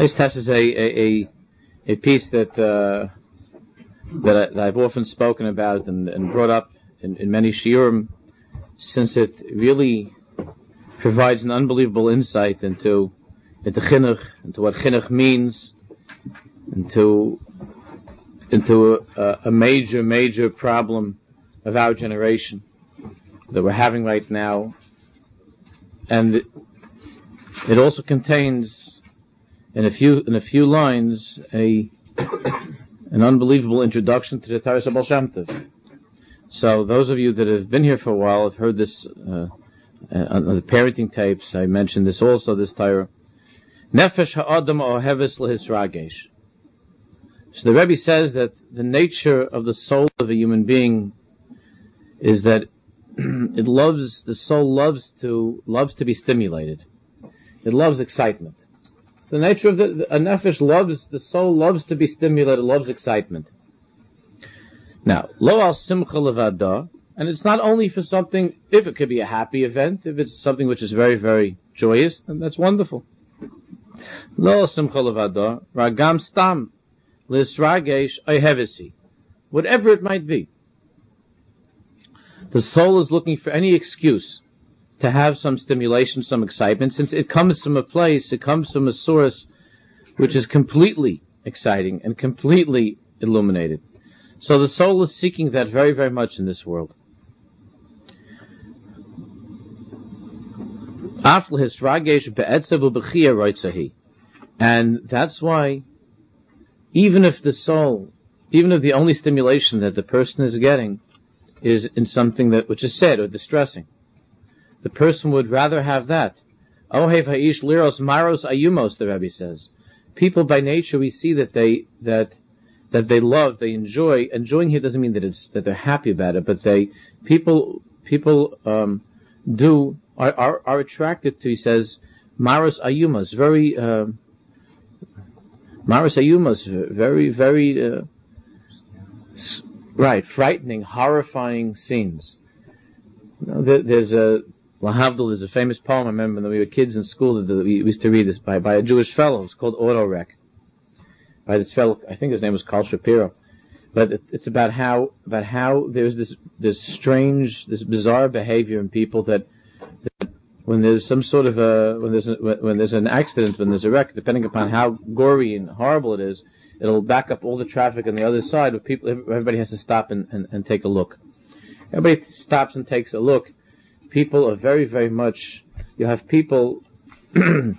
Ice test is a, a, a, a piece that, uh, that, I, that I've often spoken about and, and brought up in, in many shiurim, since it really provides an unbelievable insight into into chinuch, into what chinuch means, into into a, a major, major problem of our generation that we're having right now, and it also contains, in a few in a few lines, a an unbelievable introduction to the Taras Tov. So those of you that have been here for a while have heard this uh, uh on the parenting tapes. I mentioned this also this Torah. Nefesh ha'adam oheves lehisragesh. So the Rebbe says that the nature of the soul of a human being is that it loves, the soul loves to, loves to be stimulated. It loves excitement. The nature of the, a nefesh loves, the soul loves to be stimulated, loves excitement. Now, lo al simcha levada, and it's not only for something, if it could be a happy event, if it's something which is very, very joyous, then that's wonderful. Lo al simcha levada, ragam stam, lisragesh ayhevesi. Whatever it might be. The soul is looking for any excuse to have some stimulation, some excitement, since it comes from a place, it comes from a source which is completely exciting and completely illuminated. So the soul is seeking that very, very much in this world. And that's why, even if the soul, even if the only stimulation that the person is getting is in something that which is sad or distressing, the person would rather have that. Ohev ha'ish liros maros ayumos, the Rebbe says. People by nature, we see that they, that that they love, they enjoy. Enjoying here doesn't mean that it's that they're happy about it, but they people people um, do are, are, are attracted to. He says maros ayumas, very uh, maros ayumas, very very uh, right, frightening, horrifying scenes. You know, there, there's a Lahavdil, is a famous poem I remember when we were kids in school that we used to read this by, by a Jewish fellow. It's called Auto Wreck by this fellow. I think his name was Karl Shapiro. But it, it's about how about how there's this this strange, this bizarre behavior in people that, that when there's some sort of a when there's a, when there's an accident, when there's a wreck, depending upon how gory and horrible it is, it'll back up all the traffic on the other side. People, everybody has to stop and, and, and take a look. Everybody stops and takes a look. People are very very much. You have people, and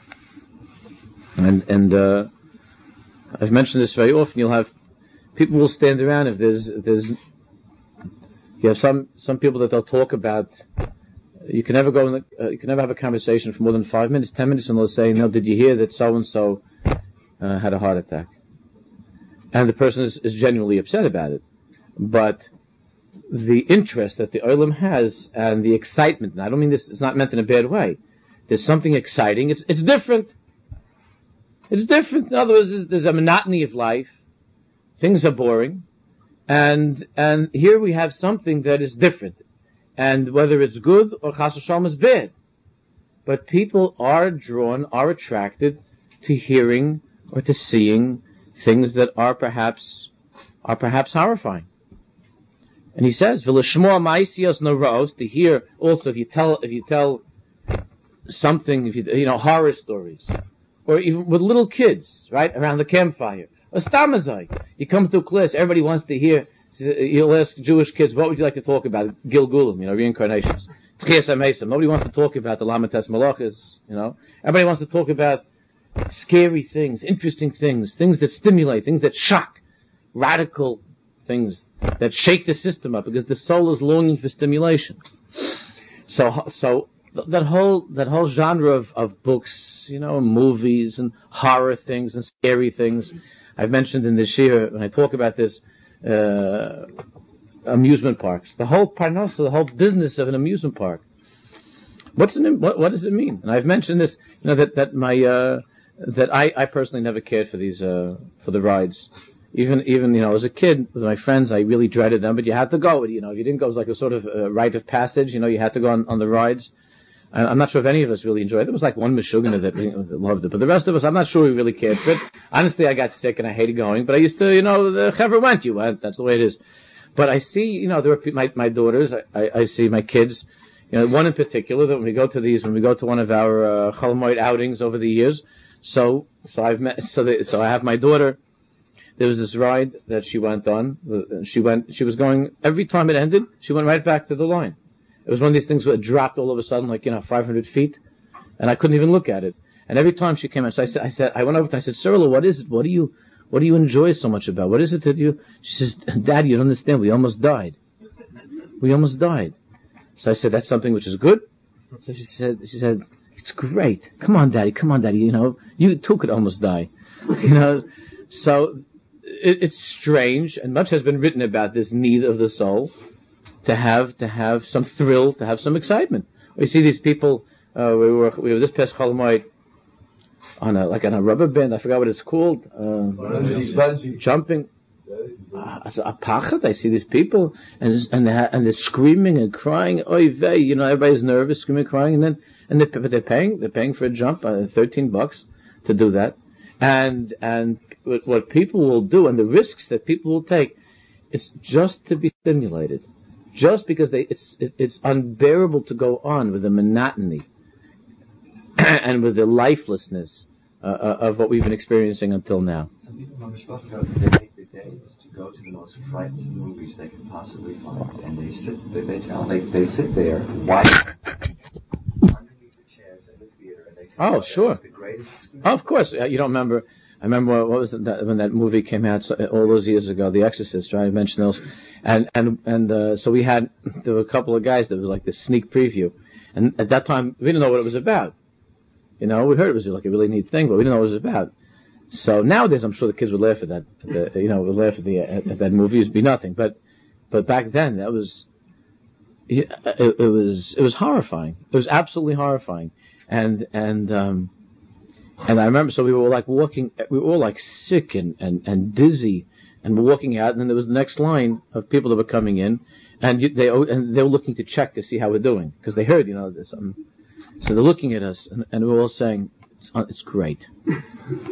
and. Uh, I've mentioned this very often. You'll have people will stand around if there's if there's you have some some people that they'll talk about. You can never go in the, uh, you can never have a conversation for more than five minutes, ten minutes, and they'll say, "No, did you hear that so and so had a heart attack?" And the person is, is genuinely upset about it, but the interest that the olim has and the excitement. And I don't mean this; it's not meant in a bad way. There's something exciting. It's it's different. It's different. In other words, there's a monotony of life. Things are boring. And, and here we have something that is different. And whether it's good or chas is bad. But people are drawn, are attracted to hearing or to seeing things that are perhaps, are perhaps horrifying. And he says, "V'lishmoa ma'isios noros." To hear also, if you tell, if you tell something, if you, you know, horror stories, or even with little kids, right, around the campfire. A stamazai. You come to a class, everybody wants to hear, you'll ask Jewish kids, what would you like to talk about? Gilgulim, you know, reincarnations. Nobody wants to talk about the Lamates Malachas, you know. Everybody wants to talk about scary things, interesting things, things that stimulate, things that shock, radical things that shake the system up because the soul is longing for stimulation. So, so that whole that whole genre of, of books, you know, movies and horror things and scary things. I've mentioned in this year when I talk about this uh, amusement parks. The whole parnasa, the whole business of an amusement park. What's an, what, what does it mean? And I've mentioned this, you know, that that my uh, that I, I personally never cared for these uh, for the rides. Even even you know as a kid with my friends, I really dreaded them, but you had to go. You know, if you didn't go, it was like a sort of a rite of passage. You know, you had to go on, on the rides. I, I'm not sure if any of us really enjoyed it. There was like one Meshuggah that loved it, but the rest of us, I'm not sure we really cared it. Honestly, I got sick and I hated going, but I used to, you know, the Chaver went, you went. That's the way it is. But I see, you know, there are my my daughters. I, I, I see my kids. You know, one in particular that when we go to these, when we go to one of our uh, Chalamoid outings over the years, so so I've met, so the, so I have my daughter. There was this ride that she went on. She went, she was going every time it ended. She went right back to the line. It was one of these things where it dropped all of a sudden, like you know, 500 feet, and I couldn't even look at it. And every time she came out, so I said, I said, I went over to, I said, Cyril, what is it? What do you, what do you enjoy so much about? What is it that you? She says, Dad, you don't understand. We almost died. We almost died. So I said, that's something which is good. So she said, she said, it's great. Come on, Daddy. Come on, Daddy. You know, you too could almost die. You know, so it, it's strange, and much has been written about this need of the soul to have to have some thrill, to have some excitement. We see these people. Uh, we were we were this past Cholamoid on a like on a rubber band. I forgot what it's called. Uh, jumping. Uh, a pachet. I see these people and and they and they're screaming and crying. Oy vey, you know, everybody's nervous, screaming, crying, and then and they, but they're paying they're paying for a jump, uh, thirteen bucks to do that. And and what people will do and the risks that people will take is just to be stimulated, just because they it's it's unbearable to go on with the monotony and with the lifelessness uh, uh, of what we've been experiencing until now. Some people supposed to they take the days to go to the most frightening movies they can possibly find, and they sit. They, they tell they they sit there watching underneath the chairs in the theater, and they tell Oh, sure. Oh, of course, uh, you don't remember. I remember what was that, when that movie came out so, all those years ago, The Exorcist, right? I mentioned those, and and and uh, so we had there were a couple of guys that was like the sneak preview, and at that time we didn't know what it was about. You know, we heard it was like a really neat thing, but we didn't know what it was about. So nowadays, I'm sure the kids would laugh at that. At the, you know, would laugh at the at, at that movie. It'd be nothing. But but back then, that was it, it was it was horrifying. It was absolutely horrifying. And and um, and I remember, so we were like walking, we were all like sick and, and, and dizzy, and we're walking out, and then there was the next line of people that were coming in, and you, they and they were looking to check to see how we're doing because they heard, you know, something. So they're looking at us, and, and we're all saying, "It's, uh, it's great.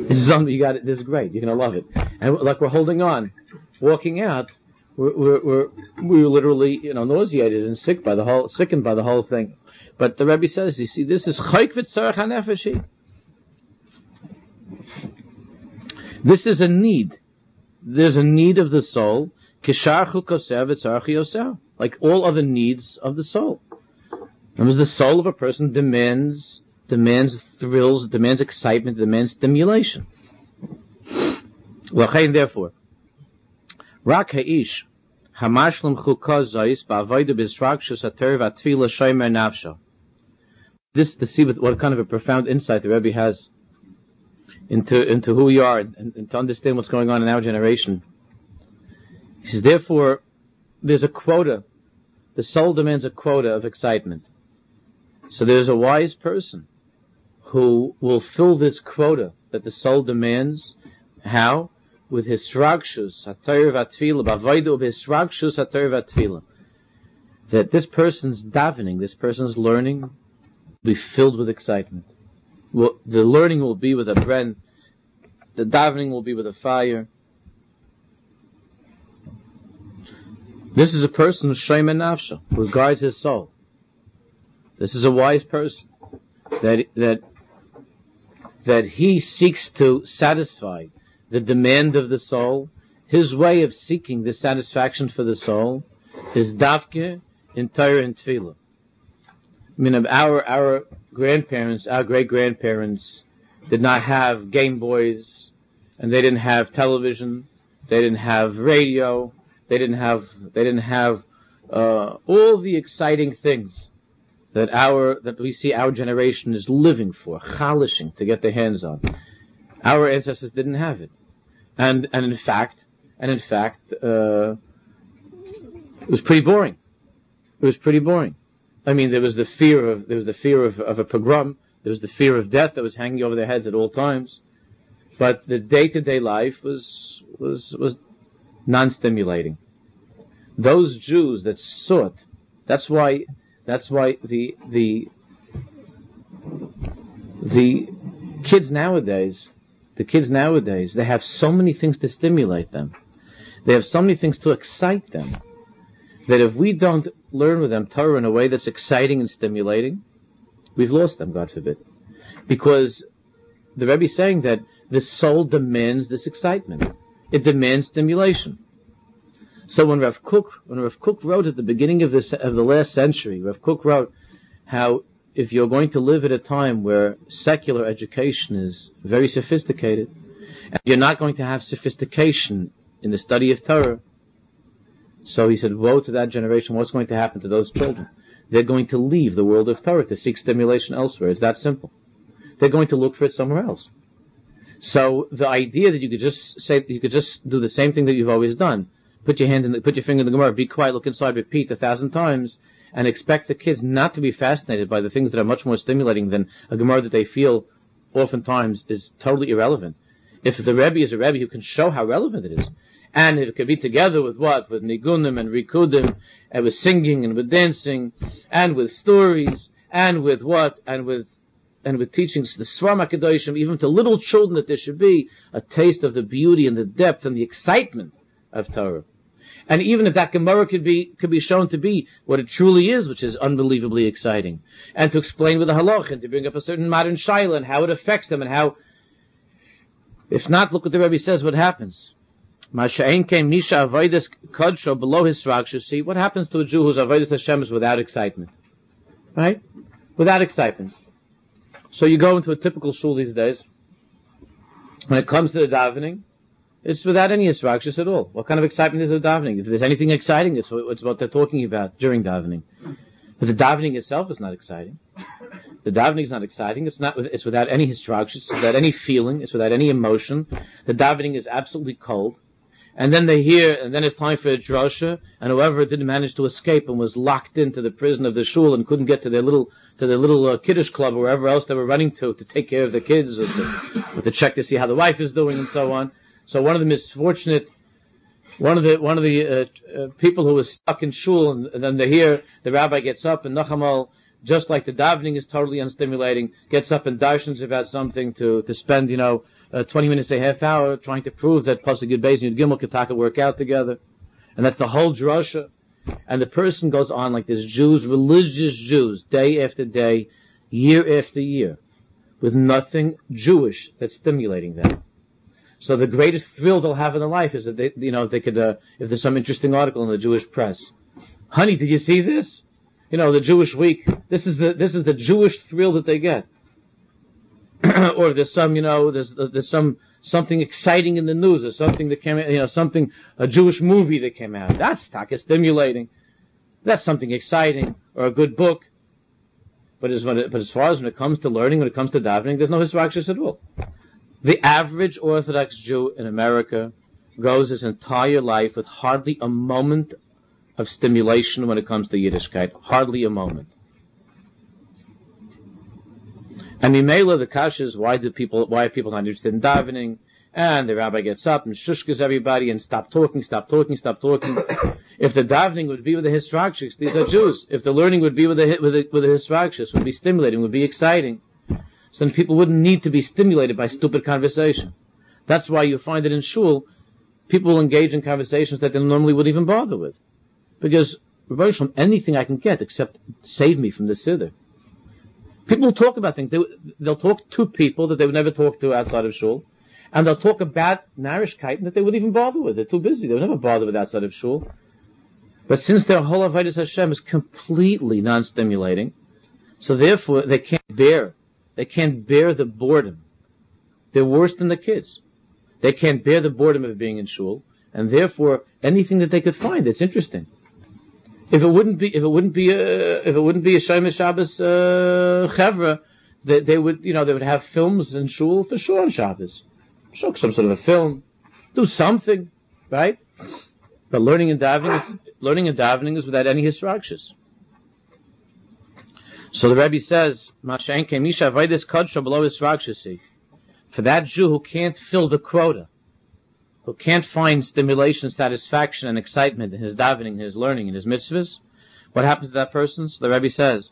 This is you got. it. This is great. You're gonna love it." And like we're holding on, walking out, we're we're, we're we were literally, you know, nauseated and sick by the whole, sickened by the whole thing. But the Rebbe says, you see, this is chayk v'tzarech hanefeshi. This is a need. There's a need of the soul. Kisharchu koser v'tzarech. Like all other needs of the soul. Because the soul of a person demands, demands thrills, demands excitement, demands stimulation. Therefore, rak ha'ish, hamashlim chukah zois, ba'avoida b'zrakshus ater v'atfila shomer nafsho. This to see what, kind of a profound insight the Rebbe has into into who we are and, and to understand what's going on in our generation. He says, therefore, there's a quota. The soul demands a quota of excitement. So there's a wise person who will fill this quota that the soul demands. How? With his sragshus, atayr vatfila, b'avoidu b'hisragshus atayr vatfila. That this person's davening, this person's learning, be filled with excitement. Will, the learning will be with a bren, the davening will be with a fire. This is a person shayman nafsha, who guards his soul. This is a wise person that that that he seeks to satisfy the demand of the soul. His way of seeking the satisfaction for the soul is davke in Torah and Tefillah. I mean, our our grandparents, our great grandparents, did not have Game Boys, and they didn't have television, they didn't have radio, they didn't have they didn't have uh, all the exciting things that our that we see our generation is living for, chalishing to get their hands on. Our ancestors didn't have it, and and in fact, and in fact, uh, it was pretty boring. It was pretty boring. I mean, there was the fear of there was the fear of, of a pogrom. There was the fear of death that was hanging over their heads at all times. But the day-to-day life was was was non-stimulating. Those Jews that sought, that's why that's why the the The kids nowadays, the kids nowadays, they have so many things to stimulate them. They have so many things to excite them that if we don't learn with them Torah in a way that's exciting and stimulating, we've lost them, God forbid. Because the Rebbe is saying that the soul demands this excitement. It demands stimulation. So when Rav Kook, when Rav Kook wrote at the beginning of this of the last century, Rav Kook wrote how if you're going to live at a time where secular education is very sophisticated, and you're not going to have sophistication in the study of Torah, so he said, woe to that generation, what's going to happen to those children? They're going to leave the world of Torah to seek stimulation elsewhere. It's that simple. They're going to look for it somewhere else. So the idea that you could just say, you could just do the same thing that you've always done, put your hand in the, put your finger in the Gemara, be quiet, look inside, repeat a thousand times, and expect the kids not to be fascinated by the things that are much more stimulating than a Gemara that they feel oftentimes is totally irrelevant. If the Rebbe is a Rebbe who can show how relevant it is, and it could be together with what? With nigunim and rikudim, and with singing and with dancing, and with stories, and with what? And with and with teachings the Svarim HaKadoshim, even to little children that there should be a taste of the beauty and the depth and the excitement of Torah. And even if that Gemara could be, could be shown to be what it truly is, which is unbelievably exciting. And to explain with the halach and to bring up a certain modern shaila and how it affects them and how, if not, look what the Rebbe says, what happens. Masha'en came Misha Avoidus Kodsho below his See, what happens to a Jew whose Avoidus Hashem is without excitement? Right? Without excitement. So you go into a typical shul these days. When it comes to the davening, it's without any instructions at all. What kind of excitement is the davening? If there's anything exciting, it's what, it's what they're talking about during davening. But the davening itself is not exciting. The davening is not exciting. It's not. It's without any instructions. It's without any feeling. It's without any emotion. The davening is absolutely cold. And then they hear, and then it's time for a drosha, and whoever didn't manage to escape and was locked into the prison of the shul and couldn't get to their little to their little uh, kiddush club or wherever else they were running to to take care of the kids or to, or to check to see how the wife is doing and so on. So one of the misfortunate, one of the one of the uh, uh, people who was stuck in shul, and, and, then they hear the rabbi gets up and Nachamal, just like the davening is totally unstimulating, gets up and darshans about something to to spend you know uh, 20 minutes a half hour trying to prove that pasuk Yud Beis and Yud Gimel Ketaka work out together, and that's the whole drasha. And the person goes on like this: Jews, religious Jews, day after day, year after year, with nothing Jewish that's stimulating them. So the greatest thrill they'll have in their life is that they, you know, they could, uh, if there's some interesting article in the Jewish press. Honey, did you see this? You know, the Jewish week. This is the, this is the Jewish thrill that they get. or there's some, you know, there's, there's some, something exciting in the news or something that came, you know, something, a Jewish movie that came out. That's taka stimulating. That's something exciting or a good book. But as, it, but as far as when it comes to learning, when it comes to davening, there's no hisrakshis at all. The average Orthodox Jew in America goes his entire life with hardly a moment of stimulation when it comes to Yiddishkeit. Hardly a moment. And Mimela, the kasha is why do people, why are people not interested in davening? And the rabbi gets up and shushkas everybody and stop talking, stop talking, stop talking. if the davening would be with the histrachis, these are Jews. If the learning would be with the, with the, with the would be stimulating, would be exciting so then people wouldn't need to be stimulated by stupid conversation. That's why you find that in shul, people will engage in conversations that they normally would even bother with. Because, reverse from anything I can get except save me from the siddur. People will talk about things. They, will talk to people that they would never talk to outside of shul. And they'll talk about narishkeit that they wouldn't even bother with. They're too busy. They would never bother with outside of shul. But since their whole avodas Hashem is completely non-stimulating, so therefore they can't bear they can't bear the boredom. They're worse than the kids. They can't bear the boredom of being in shul, and therefore anything that they could find that's interesting. If it wouldn't be, if it wouldn't be, a, if it wouldn't be a Shemesh Shabbos uh, chevra, they, they, would, you know, they would have films in shul for sure on Shabbos. Show some sort of a film, do something, right? But learning and davening, is, learning and davening is without any hisrakshis. So the Rebbe says, below. For that Jew who can't fill the quota, who can't find stimulation, satisfaction, and excitement in his davening, in his learning, in his mitzvahs, what happens to that person? So the Rebbe says,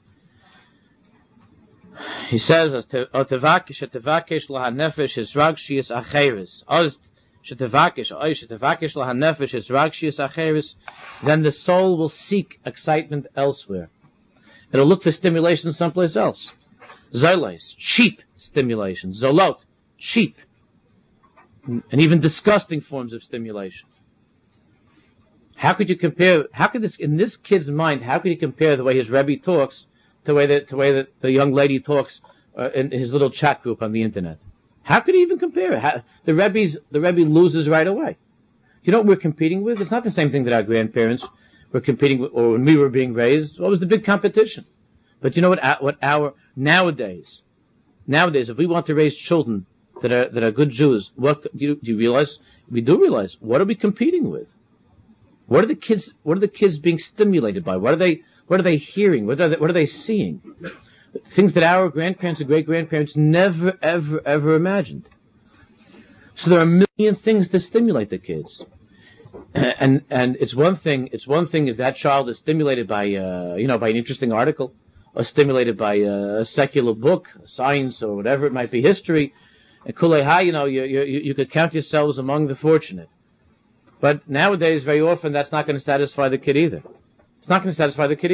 He says, "Otevakish, otevakish lahanefesh is ragshias acheres." Oz shetevakish, oy shetevakish lahanefesh is ragshias acheres. Then the soul will seek excitement elsewhere. It'll look for stimulation someplace else. Zoles, cheap stimulation. Zolot, cheap, and even disgusting forms of stimulation. How could you compare? How could this in this kid's mind? How could he compare the way his rebbe talks to the way that the way that the young lady talks uh, in his little chat group on the internet? How could he even compare it? The rebbe's the rebbe loses right away. You know what we're competing with? It's not the same thing that our grandparents were competing with, or when we were being raised. What was the big competition? But you know what? What our nowadays, nowadays, if we want to raise children that are that are good Jews, what do you, do you realize? We do realize what are we competing with? What are the kids? What are the kids being stimulated by? What are they? What are they hearing? What are they, what are they seeing? Things that our grandparents and great grandparents never, ever, ever imagined. So there are a million things to stimulate the kids. And and it's one thing. It's one thing if that child is stimulated by uh, you know by an interesting article, or stimulated by a secular book, science or whatever it might be, history. Kulei you know, you, you you could count yourselves among the fortunate. But nowadays, very often, that's not going to satisfy the kid either. It's not going to satisfy the kid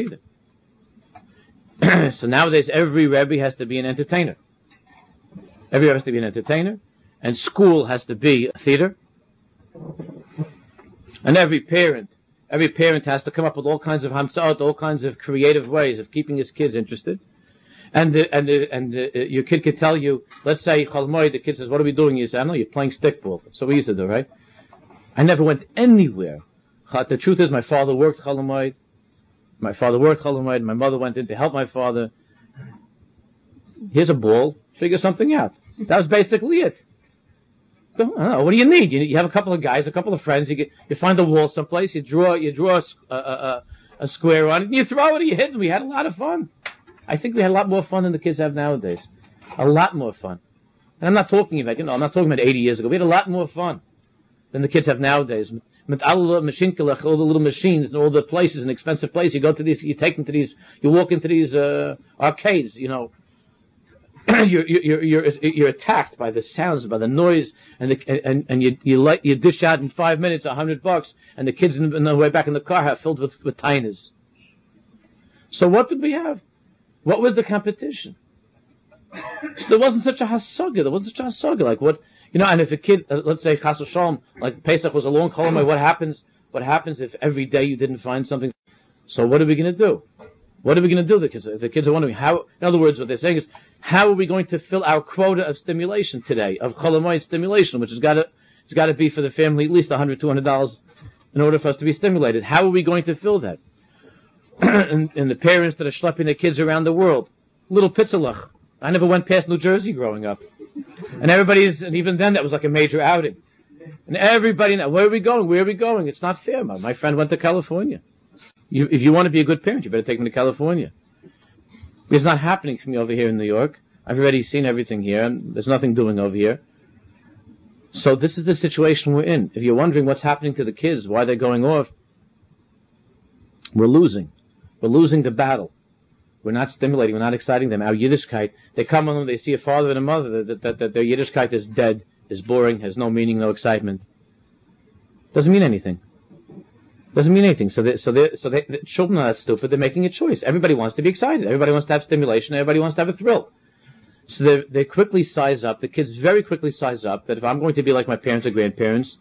either. so nowadays, every Rebbe has to be an entertainer. Every Rebbe has to be an entertainer, and school has to be a theater. And every parent, every parent has to come up with all kinds of hamsa'ot, all kinds of creative ways of keeping his kids interested. And the, and the, and the, your kid could tell you, let's say Chalmoy, the kid says, "What are we doing?" You say, "I know you're playing stickball." So we used to do, right? I never went anywhere. The truth is, my father worked Chalamoid. My father worked Chalamoid. My mother went in to help my father. Here's a ball. Figure something out. That was basically it. Know, what do you need? You, you, have a couple of guys, a couple of friends. You get, you find a wall someplace. You draw, you draw a, a, a, a square on it, and you throw it. You hit. And we had a lot of fun. I think we had a lot more fun than the kids have nowadays. A lot more fun. And I'm not talking about, you know, I'm not talking about 80 years ago. We had a lot more fun than the kids have nowadays. All the little machines and all the places and expensive places. You go to these, you take them to these, you walk into these uh, arcades, you know. you're, you're, you're, you're attacked by the sounds, by the noise, and the, and, and you, you let, you dish out in five minutes a hundred bucks, and the kids in, the way back in the car have filled with, with tinies. So what did we have? What was the competition? So there wasn't such a hasaga. There wasn't such a hasaga. Like what, you know, and if a kid, uh, let's say Chas Shalom, like Pesach was a long Cholomai, what happens? What happens if every day you didn't find something? So what are we going to do? What are we going to do? The kids, the kids are wondering how. In other words, what they're saying is, how are we going to fill our quota of stimulation today, of Cholomai stimulation, which has got to, it's got to be for the family at least $100, 200 dollars in order for us to be stimulated. How are we going to fill that? and, and, the parents that are schlepping their kids around the world, little pitzalach. I never went past New Jersey growing up. And everybody's, and even then that was like a major outing. And everybody now, where are we going? Where are we going? It's not fair. My, my friend went to California. You, if you want to be a good parent, you better take him to California. It's not happening for me over here in New York. I've already seen everything here, and there's nothing doing over here. So this is the situation we're in. If you're wondering what's happening to the kids, why they're going off, we're losing. We're losing the battle. We're not stimulating. We're not exciting them. Our Yiddishkeit, they come along, they see a father and a mother, that, that, that their Yiddishkeit is dead, is boring, has no meaning, no excitement. Doesn't mean anything. Doesn't mean anything. So they, so they, so they, the children are not stupid. They're making a choice. Everybody wants to be excited. Everybody wants to have stimulation. Everybody wants to have a thrill. So they, they quickly size up. The kids very quickly size up that if I'm going to be like my parents or grandparents,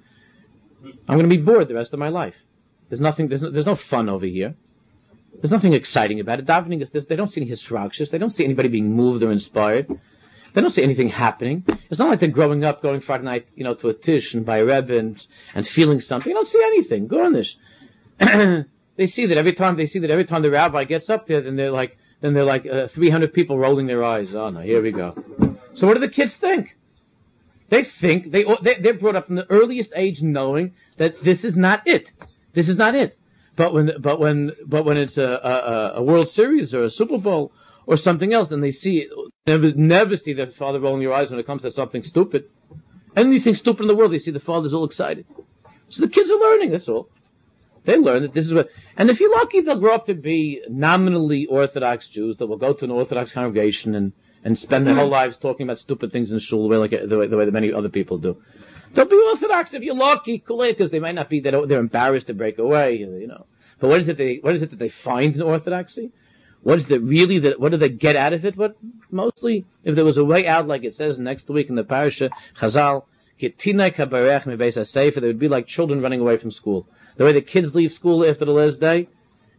I'm going to be bored the rest of my life. There's nothing. There's no, there's no fun over here. There's nothing exciting about it. Davening is this. They don't see any hisragshus. They don't see anybody being moved or inspired. They don't see anything happening. It's not like they're growing up, going Friday night, you know, to a tish and by a rebbe and, and feeling something. You don't see anything. Garnish. they see that every time they see that every time the rabbi gets up there, then they're like, then they're like uh, 300 people rolling their eyes. Oh no, here we go. So what do the kids think? They think they they're brought up from the earliest age knowing that this is not it. This is not it. But when, but when, but when it's a, a, a World Series or a Super Bowl or something else, then they see, never, never see their father rolling their eyes when it comes to something stupid. Anything stupid in the world, they see the father's all excited. So the kids are learning, that's all. They learn that this is what, and if you're lucky, they'll grow up to be nominally Orthodox Jews that will go to an Orthodox congregation and and spend their whole mm-hmm. lives talking about stupid things in shul the way like the way, the way that many other people do. They'll be orthodox if you're lucky, because they might not be. They're embarrassed to break away, you know. But what is it they what is it that they find in orthodoxy? What is it really that what do they get out of it? What mostly if there was a way out, like it says next week in the parasha Chazal, they would be like children running away from school. The way the kids leave school after the last day,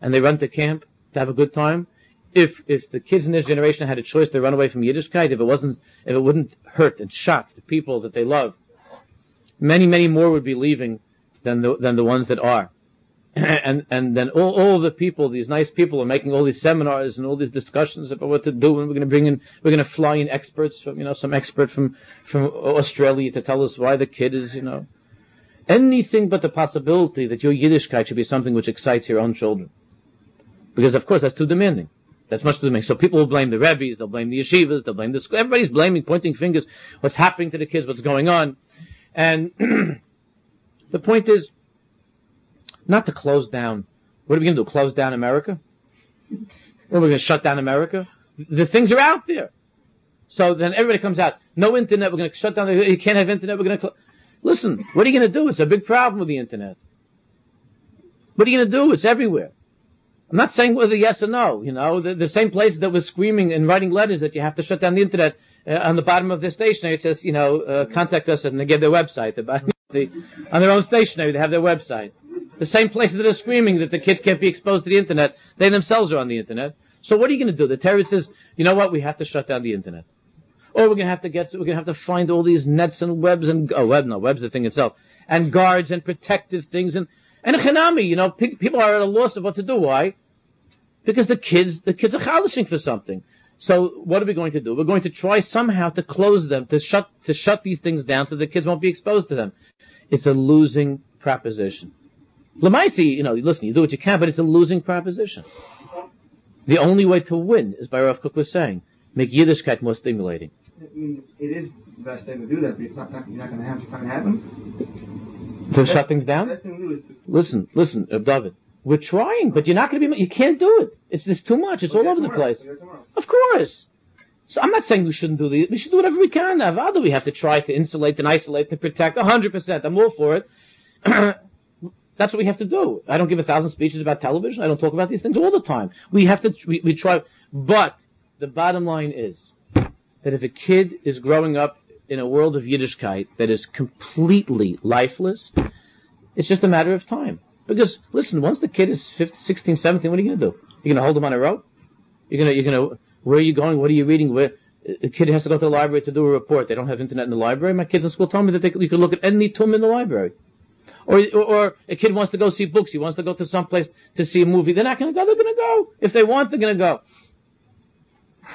and they run to camp to have a good time. If if the kids in this generation had a choice to run away from Yiddishkeit, if it wasn't, if it wouldn't hurt and shock the people that they love, many many more would be leaving than the than the ones that are. and and then all, all the people, these nice people, are making all these seminars and all these discussions about what to do, and we're going to bring in, we're going to fly in experts from, you know, some expert from from Australia to tell us why the kid is, you know, anything but the possibility that your Yiddishkeit should be something which excites your own children, because of course that's too demanding. That's much too demanding. So people will blame the rabbis, they'll blame the yeshivas, they'll blame the school. Everybody's blaming, pointing fingers. What's happening to the kids? What's going on? And the point is not to close down. What are we going to do? Close down America? What are we going to shut down America? The things are out there. So then everybody comes out. No internet. We're going to shut down. The, you can't have internet. We're going to. Cl-. Listen. What are you going to do? It's a big problem with the internet. What are you going to do? It's everywhere. I'm not saying whether yes or no. You know, the, the same place that was screaming and writing letters that you have to shut down the internet. Uh, on the bottom of their stationery, it says, you know, uh, contact us, and they give their website. The, on their own stationery, they have their website. The same places that are screaming that the kids can't be exposed to the internet, they themselves are on the internet. So what are you going to do? The terrorist says, you know what? We have to shut down the internet. Or we're going to have to get, we're going to have to find all these nets and webs and, oh, web, no, web's the thing itself. And guards and protective things and, and a chanami, you know, people are at a loss of what to do. Why? Because the kids, the kids are chalishing for something. So what are we going to do? We're going to try somehow to close them, to shut, to shut these things down so the kids won't be exposed to them. It's a losing proposition. Lamaisi, you know, listen, you do what you can, but it's a losing proposition. The only way to win, as Rav Kook was saying, make Yiddishkeit more stimulating. I mean, it is the best thing to do that, but it's not, not you're not going to have to find happen. To shut things down? The best thing to do is to, Listen, listen, uh, David. We're trying, but you're not going to be. You can't do it. It's it's too much. It's all over the place. Of course. So I'm not saying we shouldn't do the. We should do whatever we can. Avada, we have to try to insulate and isolate and protect. hundred percent. I'm all for it. That's what we have to do. I don't give a thousand speeches about television. I don't talk about these things all the time. We have to, we, we try, but the bottom line is that if a kid is growing up in a world of Yiddishkeit that is completely lifeless, it's just a matter of time. Because, listen, once the kid is 15, 16, 17, what are you going to do? You're going to hold him on a rope? You're going to, you're going to, where are you going? What are you reading? Where, a kid has to go to the library to do a report. They don't have internet in the library. My kids in school tell me that they, you can look at any tomb in the library. Or, or, a kid wants to go see books. He wants to go to some place to see a movie. They're not going to go. They're going to go. If they want, they're going to go.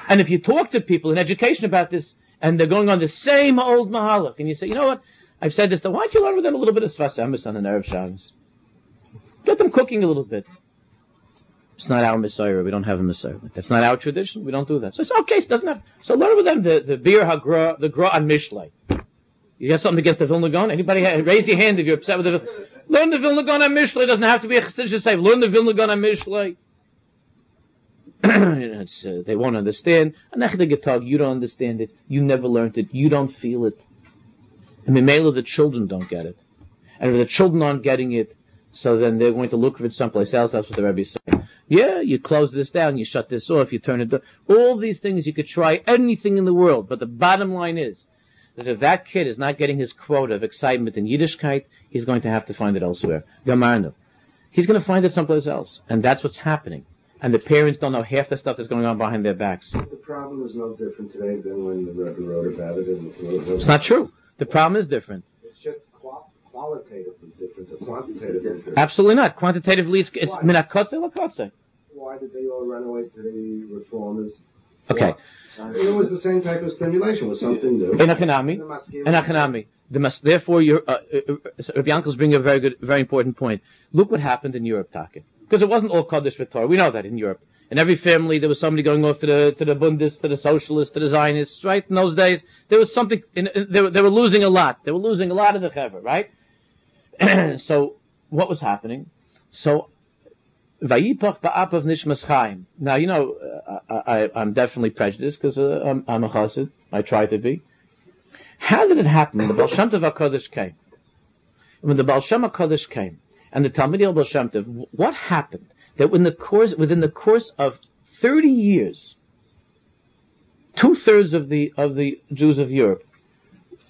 And if you talk to people in education about this, and they're going on the same old mahalach, and you say, you know what? I've said this. Why don't you learn with them a little bit of Sfas Emes on the Erev Shabbos? Get them cooking a little bit. It's not our mesorah. We don't have a mesorah. That's not our tradition. We don't do that. So it's okay. It doesn't have. So learn with them the the Biur HaGra, the gra on Mishlei. You got something against the Vilna Gaon? Anybody raise your hand if you're upset with the Learn the Vilna Gaon on Mishlei. It doesn't have to be a Chassidish say. Learn the Vilna Gaon on Mishlei. uh, they won't understand. Anachda you don't understand it. You never learned it. You don't feel it. And Mimela, the children don't get it. And if the children aren't getting it, so then they're going to look for it someplace else. That's what the Rebbe is saying. Yeah, you close this down, you shut this off, you turn it down. All these things, you could try anything in the world, but the bottom line is, that if that kid is not getting his quota of excitement in Yiddishkeit, he's going to have to find it elsewhere. Gamarno. He's going to find it someplace else. And that's what's happening. And the parents don't know half the stuff that's going on behind their backs. The problem is no different today than when the Rebbe wrote about it. In, it's not true. The problem is different. It's just qual- qualitatively different or quantitatively different. Absolutely not. Quantitatively, it's, it's minakotze lakotze. Why did they all run away to the reformers? Okay. It was the same type of stimulation. It was something new. In Akanami. In Akanami. The mas- therefore, you're, uh, uh, uh Rabbi Yankel's bringing a very good, very important point. Look what happened in Europe, Taka. Because it wasn't all Kaddish for Torah. We know that in Europe. In every family, there was somebody going off to the to the Bundists, to the Socialists, to the Zionists. Right in those days, there was something. In, in, they, were, they were losing a lot. They were losing a lot of the chaver, right? so what was happening? So Vayipach nishmas chaim. Now, you know, uh, I, am definitely prejudiced because uh, I'm, I'm, a chassid. I try to be. How did it happen when the Baal Shem Tov HaKadosh came? When the Baal Shem HaKadosh came, and the Talmud Baal Shem Tov, what happened? That within the course, within the course of 30 years, two thirds of the, of the Jews of Europe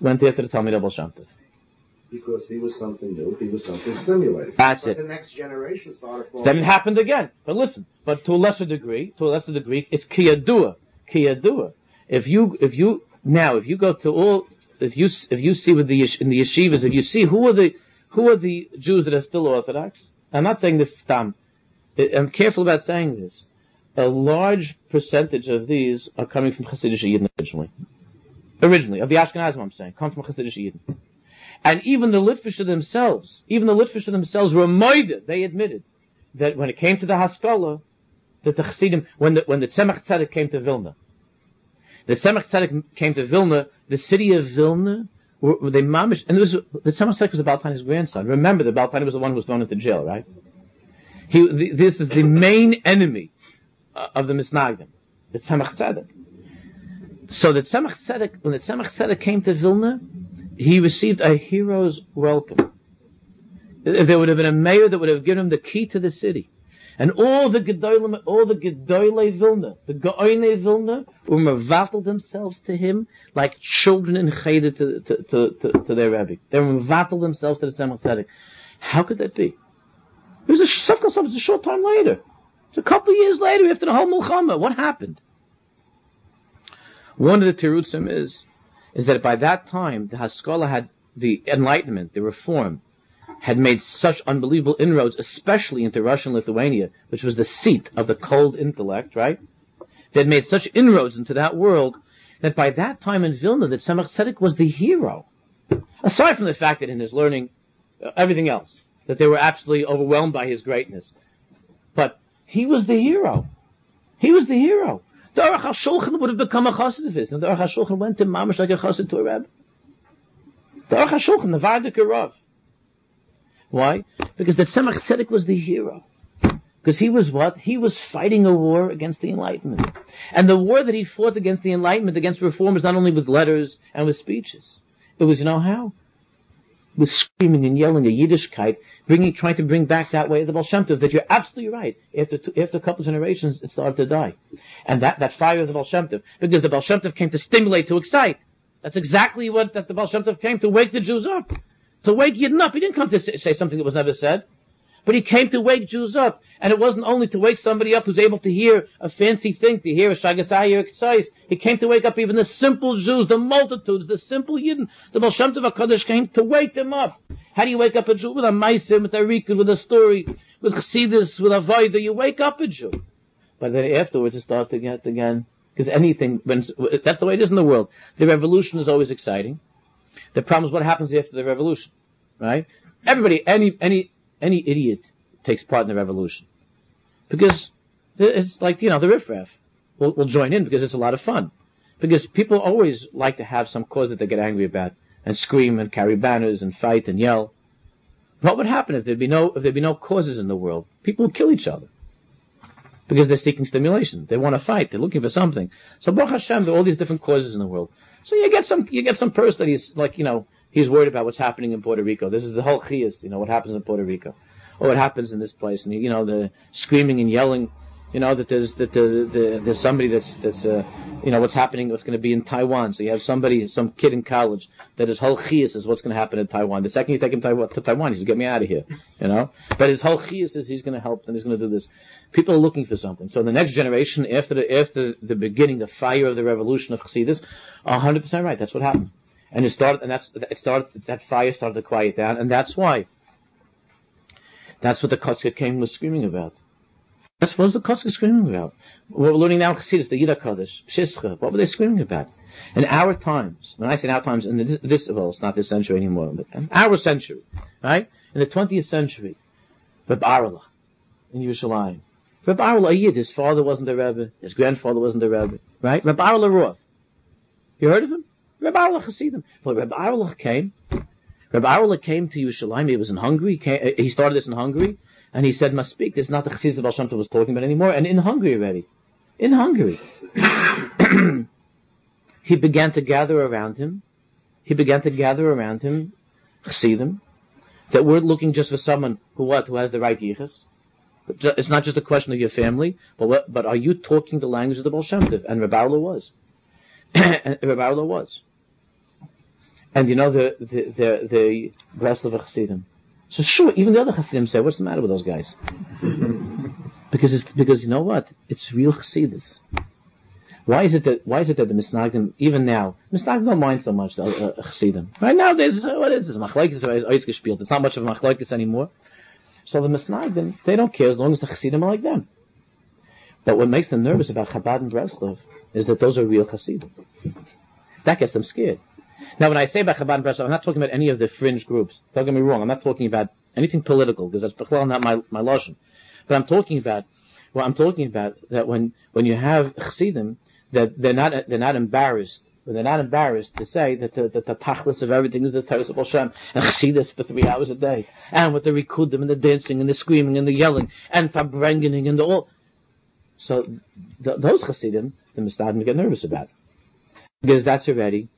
went after the Talmud Baal Shem Tov because he was something new, he was something stimulating. That's but it. The next generation started falling. Then it happened again. But listen, but to a lesser degree, to a lesser degree, it's kiyadua, kiyadua. If you, if you, now, if you go to all, if you, if you see with the, in the yeshivas, if you see who are the, who are the Jews that are still Orthodox, I'm not saying this stam, I'm careful about saying this. A large percentage of these are coming from Hasidic Yidden originally. Originally, of the Ashkenazim I'm saying, come from Hasidic Yidden. And even the Litvisher themselves, even the Litvisher themselves were moided. They admitted that when it came to the Haskalah, that the Chassidim, when the, when the Tzemach Tzedek came to Vilna, the Tzemach Tzedek came to Vilna, the city of Vilna, were they mamish, and was, the Tzemach Tzedek was the Baltani's grandson. Remember, the Baltani was the one who was thrown into jail, right? He, the, this is the main enemy uh, of the Misnagdim, the Tzemach Tzedek. So the Tzemach Tzedek, when the Tzemach Tzedek came to Vilna, he received a hero's welcome. There would have been a mayor that would have given him the key to the city. And all the Gedolim, all the Gedolei Vilna, the Gaone Vilna, were mevatel themselves to him like children in Cheder to, to, to, to, their Rebbe. They mevatel themselves to the Tzemach Tzedek. How could that be? It was a, was a short time later. It's a couple of years later after the whole Mulchama. What happened? One of the Terutzim is is that by that time the Haskalah had the Enlightenment, the Reform, had made such unbelievable inroads, especially into Russian Lithuania, which was the seat of the cold intellect, right? They had made such inroads into that world that by that time in Vilna, that Tzemach Tzedek was the hero. Aside from the fact that in his learning, uh, everything else, that they were absolutely overwhelmed by his greatness. But he was the hero. He was the hero. The Aruch HaShulchan would have become a chassid of his, and the Aruch HaShulchan went to Mamash like a chassid to a Rebbe. The Aruch HaShulchan, the Vardik Rav. Why? Because the Tzemach Tzedek was the hero. Because he was what? He was fighting a war against the Enlightenment. And the war that he fought against the Enlightenment, against reformers, not only with letters and with speeches. It was, you know how? With screaming and yelling, a Yiddishkeit, bringing, trying to bring back that way of the Baal Shem Tov, that you're absolutely right. After, two, after a couple of generations, it started to die. And that, that fire of the Baal Shem Tov, because the Baal Shem Tov came to stimulate, to excite. That's exactly what that the Baal Shem Tov came to wake the Jews up. To wake Yidden up. He didn't come to say something that was never said. But he came to wake Jews up. And it wasn't only to wake somebody up who's able to hear a fancy thing, to hear a Shagasai or a He came to wake up even the simple Jews, the multitudes, the simple Yidden. The Baal Shem Tov HaKadosh came to wake them up. How do you wake up a Jew? With a Maisim, with a Rikud, with a story, with Chassidus, with a Vaida. You wake up a Jew. But then afterwards it starts to get again. Because anything, when, that's the way it is in the world. The revolution is always exciting. The problem is what happens after the revolution. Right? Everybody, any, any, any idiot takes part in the revolution. Because it's like, you know, the riffraff will, will join in because it's a lot of fun. Because people always like to have some cause that they get angry about and scream and carry banners and fight and yell. What would happen if there'd be no, if there'd be no causes in the world? People would kill each other. Because they're seeking stimulation. They want to fight. They're looking for something. So Baruch Hashem, there are all these different causes in the world. So you get some, you get some person that he's like, you know, he's worried about what's happening in Puerto Rico. This is the whole chiyas, you know, what happens in Puerto Rico. Or what happens in this place. And, you know, the screaming and yelling, you know, that there's, that the, the, there's somebody that's, that's, uh, you know, what's happening, what's going to be in Taiwan. So you have somebody, some kid in college that his whole chiyas is what's going to happen in Taiwan. The second you take him to Taiwan, he's get me out of here, you know? But his whole chiyas is he's going to help and he's going to do this. People are looking for something. So the next generation, after the, after the beginning, the fire of the revolution of Chassidus, 100% right. That's what happened. And it started, and that's, it started, that fire started to quiet down, and that's why. That's what the Kotzker came was screaming about. That's what was the Kotzker screaming about. What We're learning now Chassidus, the Yiddah Kodesh, Shischa. What were they screaming about? In our times, when I say in our times, in this, this well, it's not this century anymore, but in our century, right? In the 20th century, Reb Arla, in Yerushalayim. Reb Arla, a Yid, his father wasn't a Rebbe, his grandfather wasn't a Rebbe, right? Reb Arla Roth. You heard of him? Reb Arla Hasidim. Reb Arla came. Reb Arla came to Yerushalayim. He was in Hungary. He, came, he started this in Hungary. And he said, must speak. This is not the Chassidus that Shem was talking about anymore. And in Hungary already. In Hungary. he began to gather around him. He began to gather around him Chassidim that weren't looking just for someone who what, who has the right yichus. It's not just a question of your family, but what, but are you talking the language of the Baal Shem Tov? And Rabbi was. and Rabbi was. And you know the the the, the Breslov Chassidim. So sure, even the other Hasidim say, "What's the matter with those guys?" because it's because you know what? It's real Chassidus. Why is it that why is it that the Misnagdim even now Misnagdim don't mind so much the uh, Chassidim? Right now, there's uh, what is this Machlekes is gespielt. It's not much of a Machlekes anymore. So the Misnagdim they don't care as long as the Chassidim are like them. But what makes them nervous about Chabad and Breslov is that those are real Hasidim. That gets them scared. Now, when I say about Chabad and Breslov, I'm not talking about any of the fringe groups. Don't get me wrong. I'm not talking about anything political because that's not my my lotion. But I'm talking about well, I'm talking about that when when you have chassidim, that they're not they're not embarrassed. They're not embarrassed to say that the, that the tachlis of everything is the Torah of Hashem and chassidus for three hours a day, and with the rikudim and the dancing and the screaming and the yelling and fabrengening and all. So th- those chassidim, the misnagdim get nervous about because that's already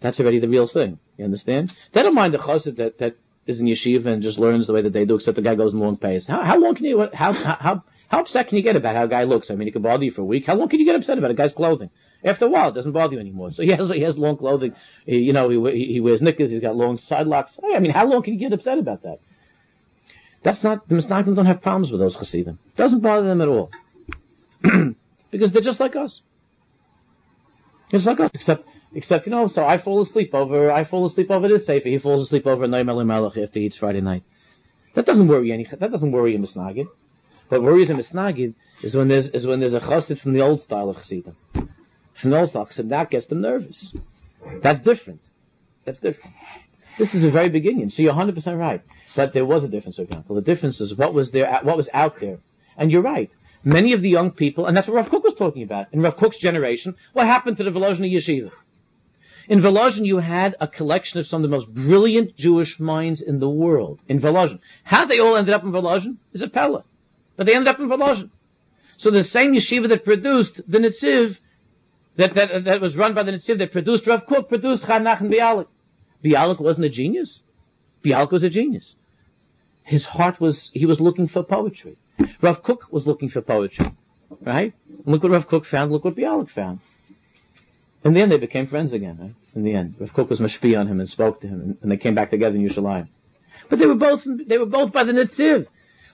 that's already the real thing. You understand? They don't mind the chassid that, that is in yeshiva and just learns the way that they do, except the guy goes in long pace. How, how long can you, how, how, how upset can you get about how a guy looks? I mean, he can bother you for a week. How long can you get upset about a guy's clothing? After a while, it doesn't bother you anymore. So he has, he has long clothing. He, you know, he, he wears knickers. He's got long side locks. I mean, how long can you get upset about that? That's not, the Misnagdim don't have problems with those chassidim. Doesn't bother them at all. because they're just like us. Just like us, except Except, you know, so I fall asleep over, I fall asleep over this sefer. He falls asleep over Noam Elimelech after eats Friday night. That doesn't worry any, that doesn't worry a misnagid. What worries a misnagid is when there's, is when there's a chassid from the old style of chassidim. From the old style, chassid, that gets them nervous. That's different. That's different. This is a very beginning. So you're 100% right. But there was a difference, for example. The difference is what was there, what was out there. And you're right. Many of the young people, and that's what Rav Kook was talking about. In Rav Kook's generation, what happened to the Volozhny Yeshiva? In Volozhin, you had a collection of some of the most brilliant Jewish minds in the world. In Volozhin. How they all ended up in Volozhin is a pella. But they ended up in Volozhin. So the same yeshiva that produced the Nitziv, that, that, that was run by the Nitziv, that produced Rav Kook, produced Chanach and Bialik. Bialik wasn't a genius. Bialik was a genius. His heart was, he was looking for poetry. Rav Kook was looking for poetry. Right? And look what Rav Kook found, look what Bialik found. In the end, they became friends again, right? In the end, Rav Kook was mashpi on him and spoke to him, and, and, they came back together in Yerushalayim. But they were both, they were both by the Nitziv.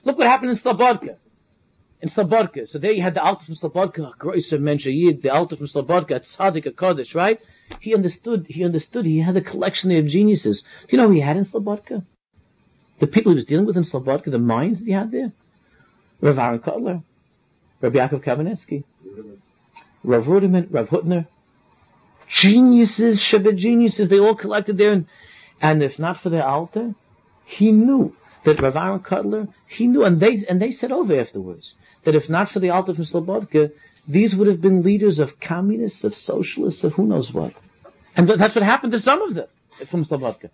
Look what happened in Slobodka. In Slobodka. So there you had the Alter from Slobodka, Groiser Mensha the Alter from Slobodka, Tzaddik, a Kodesh, right? He understood, he understood, he had a collection of geniuses. Do you know who he had in Slobodka? The people he was dealing with in Slobodka, the minds that he had there? Rav Aaron Kotler, Rav Yaakov Kamenetsky, Rav Ruderman, Rav Hutner, geniuses, Shabbat geniuses, they all collected there. And, and if not for the Alter, he knew that Rav Aaron Kotler, he knew, and they, and they said over afterwards, that if not for the Alter from Slobodka, these would have been leaders of communists, of socialists, of who knows what. And that's what happened to some of them from Slobodka.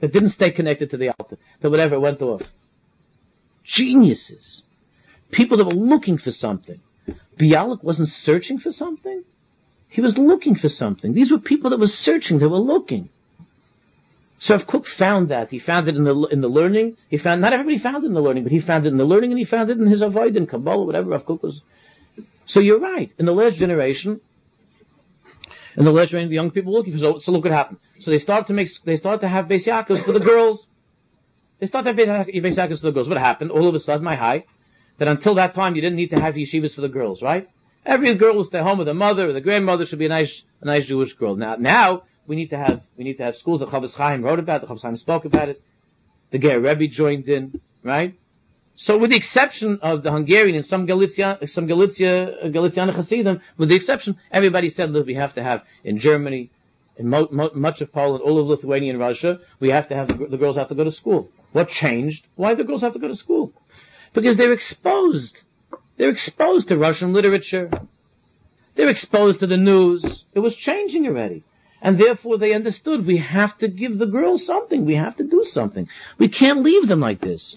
That didn't stay connected to the Alter. That whatever went off. Geniuses. People that were looking for something. Bialik wasn't searching for something. He was looking for something. These were people that were searching, they were looking. So if Kook found that, he found it in the in the learning. He found not everybody found it in the learning, but he found it in the learning, and he found it in his avoid in Kabbalah, whatever Rav Kook was. So you're right. In the last generation, in the last generation, the young people were looking for. So, so look what happened. So they start to make, they start to have Beis for the girls. They start to have Beis for the girls. What happened? All of a sudden, my high, that until that time you didn't need to have yeshivas for the girls, right? Every girl will stay home with her mother or the grandmother should be a nice, a nice Jewish girl. Now, now we need to have, we need to have schools. The Chofetz Chaim wrote about it. The Chofetz Chaim spoke about it. The Ger Rebbe joined in, right? So with the exception of the Hungarian and some Galicia, some Galicia, Galician Hasidim, with the exception, everybody said, look, we have to have in Germany, in mo- mo- much of Poland, all of Lithuania and Russia, we have to have, the, the girls have to go to school. What changed? Why do the girls have to go to school? Because they're exposed they're exposed to Russian literature. They're exposed to the news. It was changing already. And therefore they understood we have to give the girls something. We have to do something. We can't leave them like this.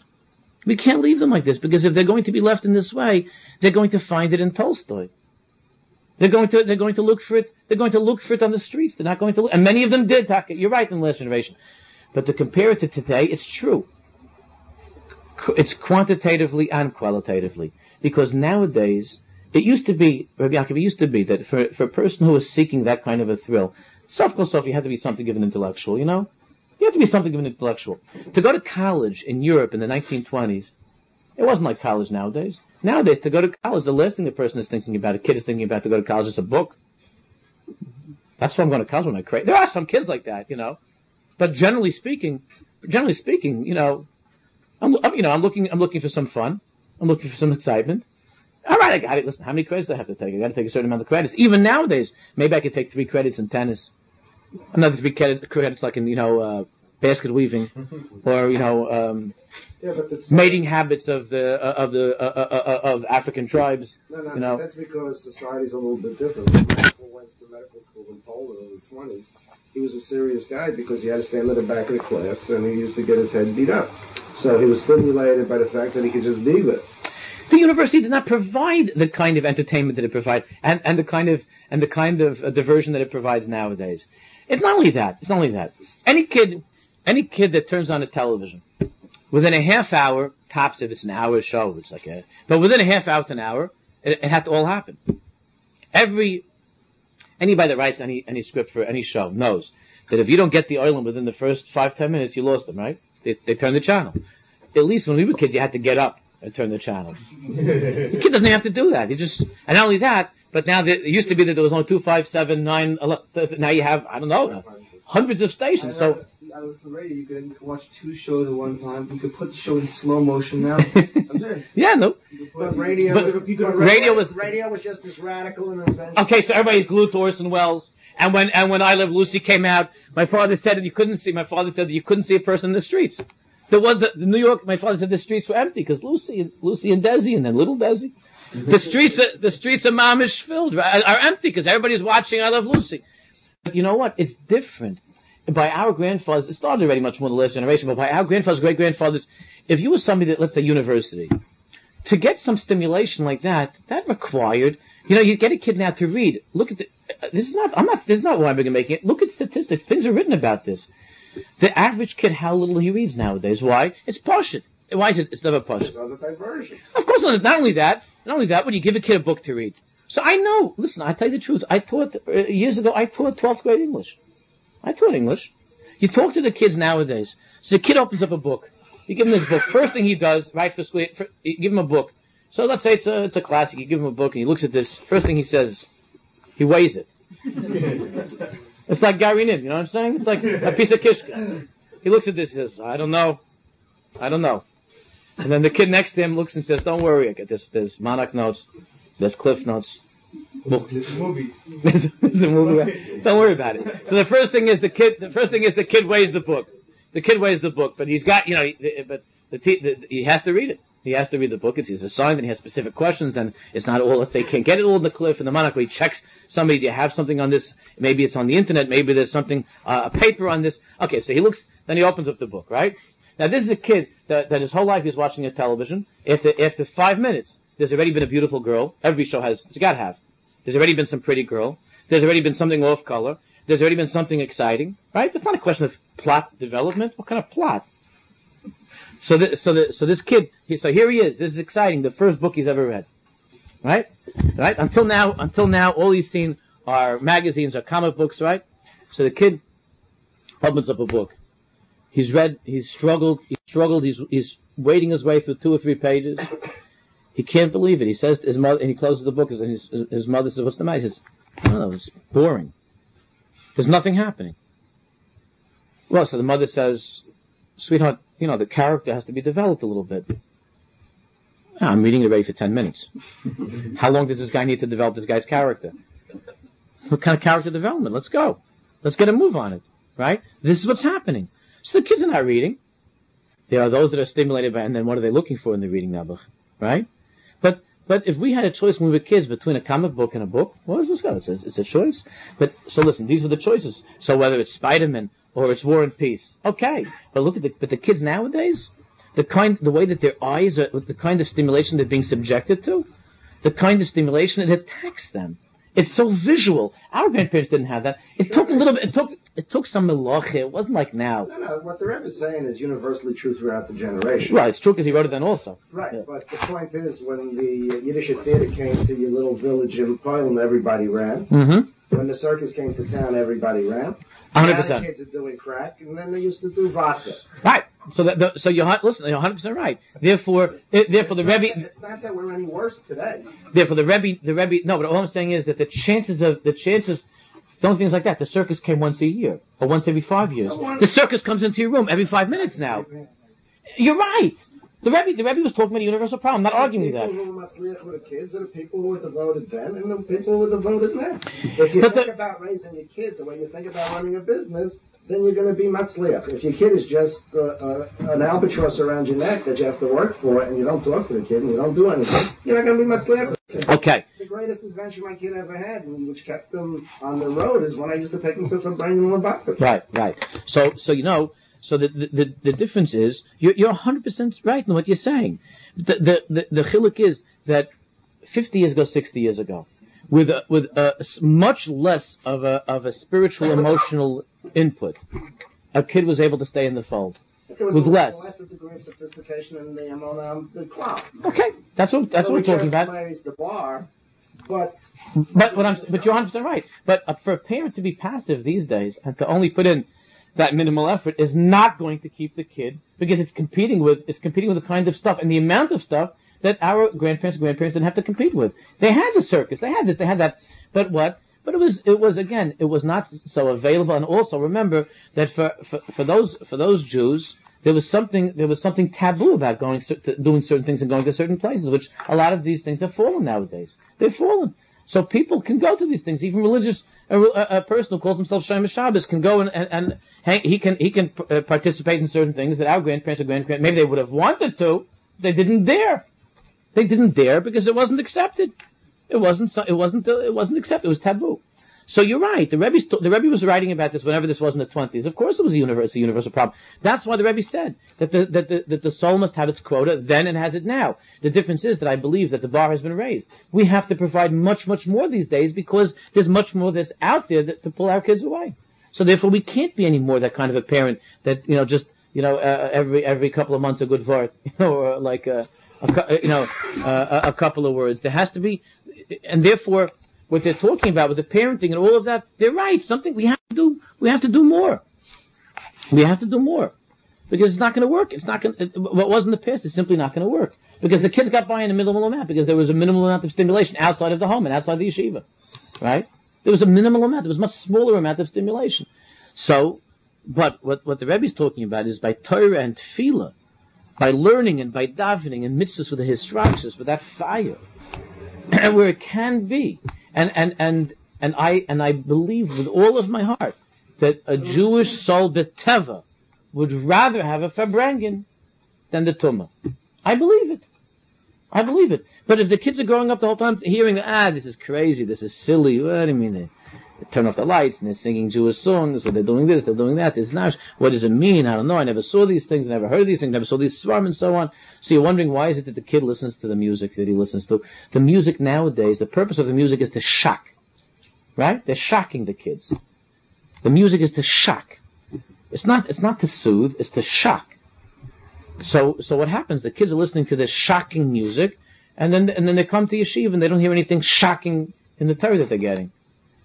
We can't leave them like this because if they're going to be left in this way, they're going to find it in Tolstoy. They're going to they're going to look for it. They're going to look for it on the streets. They're not going to. Look, and many of them did. Taka. You're right in the last generation, but to compare it to today, it's true. It's quantitatively and qualitatively because nowadays it used to be, Rabbi Yaakov, it used to be that for for a person who was seeking that kind of a thrill, self kosof, you had to be something of an intellectual. You know, you had to be something of an intellectual. To go to college in Europe in the 1920s, it wasn't like college nowadays. Nowadays, to go to college, the last thing the person is thinking about, a kid is thinking about to go to college is a book. That's why I'm going to college when I create. There are some kids like that, you know. But generally speaking, generally speaking, you know, I'm- you know, I'm looking, I'm looking for some fun. I'm looking for some excitement. All right, I got it. Listen, how many credits do I have to take? I got to take a certain amount of credits. Even nowadays, maybe I could take three credits in tennis, another three credits like in you know uh, basket weaving, or you know um, Yeah, mating habits of the uh, of the uh, uh, uh, of African tribes. No, no, you know. that's because society's a little bit different. Went to medical school in Poland in the twenties, he was a serious guy because he had to stand at the back of the class and he used to get his head beat up. So he was stimulated by the fact that he could just be there. The university did not provide the kind of entertainment that it provides, and, and the kind of and the kind of uh, diversion that it provides nowadays. It's not only that. It's not only that. Any kid, any kid that turns on a television, within a half hour, tops if it's an hour show, it's like a, but within a half hour to an hour, it, it had to all happen. Every anybody that writes any any script for any show knows that if you don't get the island within the first five ten minutes, you lost them. Right? They, they turn the channel. At least when we were kids, you had to get up and turn the channel. The kid doesn't have to do that. You just, and not only that, but now that, it used to be that there was only two, five, seven, nine, two, five, seven, nine, eleven, now you have, I don't know, hundreds of stations. So, I was for radio. You could watch two shows at one time. You could put the show in slow motion now. I'm serious. yeah, no. You could put- But radio, But you could- radio was- radio was just as radical an invention. Okay, so everybody's glued to Orson Welles. And when, and when I Love Lucy came out, my father said that you couldn't see, my father said that you couldn't see a person in the streets. There was, the, the New York, my father said the streets were empty because Lucy, Lucy and Desi and then little Desi. The streets, are, the streets of Mamish filled, right, are empty because everybody's watching I Love Lucy. But you know what? It's different. By our grandfathers, it started already much more in the last generation, but by our grandfathers, great grandfathers, if you were somebody that, let's say, university, to get some stimulation like that, that required, you know, you get a kid now to read. Look at the, uh, this is not, I'm not, this is not why I'm making it. Look at statistics. Things are written about this. The average kid, how little he reads nowadays. Why? It's Pashit. Why is it? It's never Pashit. There's other diversion. Of course not. Not only that, not only that, when you give a kid a book to read. So I know, listen, I tell you the truth. I taught, uh, years ago, I taught 12th grade English. I taught English. You talk to the kids nowadays. So the kid opens up a book. You give him this book. First thing he does, right for school, for, you give him a book. So let's say it's a, it's a classic. You give him a book and he looks at this. First thing he says, he weighs it. It's like Gary Nin, you know what I'm saying? It's like a piece of kishka. He looks at this and says, I don't know. I don't know. And then the kid next to him looks and says, don't worry, I get this, there's Monarch notes, there's Cliff notes. Book. This movie. There's, there's a movie. Don't worry about it. So the first thing is the kid, the first thing is the kid weighs the book. The kid weighs the book, but he's got, you know, he- but the, te- the he has to read it. He has to read the book. It's, it's assigned and he has specific questions and it's not all, let's say, can't get it all in the cliff and the monocle. He checks somebody, do you have something on this? Maybe it's on the internet. Maybe there's something, uh, a paper on this. Okay, so he looks, then he opens up the book, right? Now this is a kid that, that his whole life he's watching a television. After, after five minutes, there's already been a beautiful girl. Every show has, it's gotta have. There's already been some pretty girl. There's already been something off color. There's already been something exciting, right? It's not a question of plot development. What kind of plot? So, th- so, the, so this kid, he, so here he is. This is exciting. The first book he's ever read, right? Right? Until now, until now, all he's seen are magazines or comic books, right? So the kid opens up a book. He's read. He's struggled. He's struggled. He's he's wading his way through two or three pages. He can't believe it. He says his mother, and he closes the book, and his, his mother says, what's the matter? He says, I don't know, it's boring. There's nothing happening. Well, so the mother says, sweetheart, you know, the character has to be developed a little bit. "Ah, I'm reading it already for 10 minutes. How long does this guy need to develop this guy's character? What kind of character development? Let's go. Let's get a move on it, right? This is what's happening. So the kids are not reading. There are those that are stimulated by, and then what are they looking for in the reading nabuch, right? But but if we had a choice when we were kids between a comic book and a book, does this go? It's a, it's a choice. But so listen, these are the choices. So whether it's Spider-Man or it's War and Peace, okay. But look at the but the kids nowadays, the kind, the way that their eyes are, the kind of stimulation they're being subjected to, the kind of stimulation it attacks them. It's so visual. Our grandparents didn't have that. It took a little bit. It took it took some meloche. It wasn't like now. No, no. What the Rebbe is saying is universally true throughout the generation. Right. It's true because he wrote it then also. Right, Yeah. but the point is, when the Yiddish theater came to your little village in Poland, everybody ran. Mm-hmm. When the circus came to town, everybody ran. Hundred percent. kids are doing crack, and then they used to do vodka. Right. So that the, so you're listen. You're hundred percent right. Therefore, it, therefore the It's Rebbe. that- It's not that we're any worse today. Therefore, the Rebbe, the Rebbe, no, but all I'm saying is that the chances of, the chances, don't things like that. The circus came once a year, or once every five years. So The circus comes into your room every five minutes now. You're right. The Rebbe, the Rebbe was talking about a universal problem. I'm not arguing with that. The people who were matzliach the kids are the people who were devoted then and the people who were devoted now. If you But think the- about raising your kid the way you think about running a business, then you're going to be matzliach. If your kid is just uh, uh, an albatross around your neck that you have to work for and you don't talk to the kid and you don't do anything, you're not going to be matzliach. Okay. The greatest adventure my kid ever had, which kept him on the road, is when I used to take him to from bringing him a. Right, right. So, so you know, so the the, the, the difference is you're you're 100 percent right in what you're saying. The the the, the chiluk is that 50 years ago, 60 years ago, with a, with a much less of a of a spiritual emotional input, a kid was able to stay in the fold. Was With a less. less of degree of sophistication in the um, the club. Okay, that's what that's So what we we're talking about. raised the bar, but But what I'm, but you're 100 percent right. But uh, for a parent to be passive these days and to only put in that minimal effort is not going to keep the kid because it's competing with it's competing with the kind of stuff and the amount of stuff that our grandparents and grandparents didn't have to compete with. They had the circus, they had this, they had that. But what? But it was it was again it was not so available. And also remember that for for, for those for those Jews. There was something. There was something taboo about going doing certain things and going to certain places, which a lot of these things have fallen nowadays. They've fallen. So people can go to these things. Even religious, a, a, person who calls himself Shomer Shabbos can go and, and, and he can he can uh, participate in certain things that our grandparents or grandparents maybe they would have wanted to, they didn't dare. They didn't dare because it wasn't accepted. It wasn't it wasn't it wasn't accepted. It was taboo. So you're right. The Rebbe the Rebbe was writing about this whenever this was in the twenties. Of course, it was a universal, universal problem. That's why the Rebbe said that the that the that the soul must have its quota then and has it now. The difference is that I believe that the bar has been raised. We have to provide much much more these days because there's much more that's out there that, to pull our kids away. So therefore, we can't be any more that kind of a parent that you know just you know uh, every every couple of months a good word, you know, or like a, you know uh, a couple of words. There has to be, and therefore what they're talking about with the parenting and all of that, they're right. Something we have to do. We have to do more. We have to do more because it's not going to work. It's not going. to What was in the past is simply not going to work because the kids got by in a minimal amount because there was a minimal amount of stimulation outside of the home and outside the yeshiva, right? There was a minimal amount. There was a much smaller amount of stimulation. So, but what what the Rebbe is talking about is by Torah and Tefillah, by learning and by davening and mitzvahs with the hisrachas, with that fire, where it can be, and and and and I and I believe with all of my heart that a Jewish soul beteva would rather have a farbrengen than the tumah. I believe it. I believe it. But if the kids are growing up the whole time hearing, ah, this is crazy, this is silly, what do you mean? Turn off the lights and they're singing Jewish songs, or they're doing this, they're doing that, this nash. What does it mean? I don't know. I never saw these things, I never heard these things, never saw these svarm and so on. So you're wondering why is it that the kid listens to the music that he listens to? The music nowadays, the purpose of the music is to shock. Right? They're shocking the kids. The music is to shock. It's not, it's not to soothe, it's to shock. So, so what happens? The kids are listening to this shocking music, and then, and then they come to yeshiva and they don't hear anything shocking in the Torah that they're getting.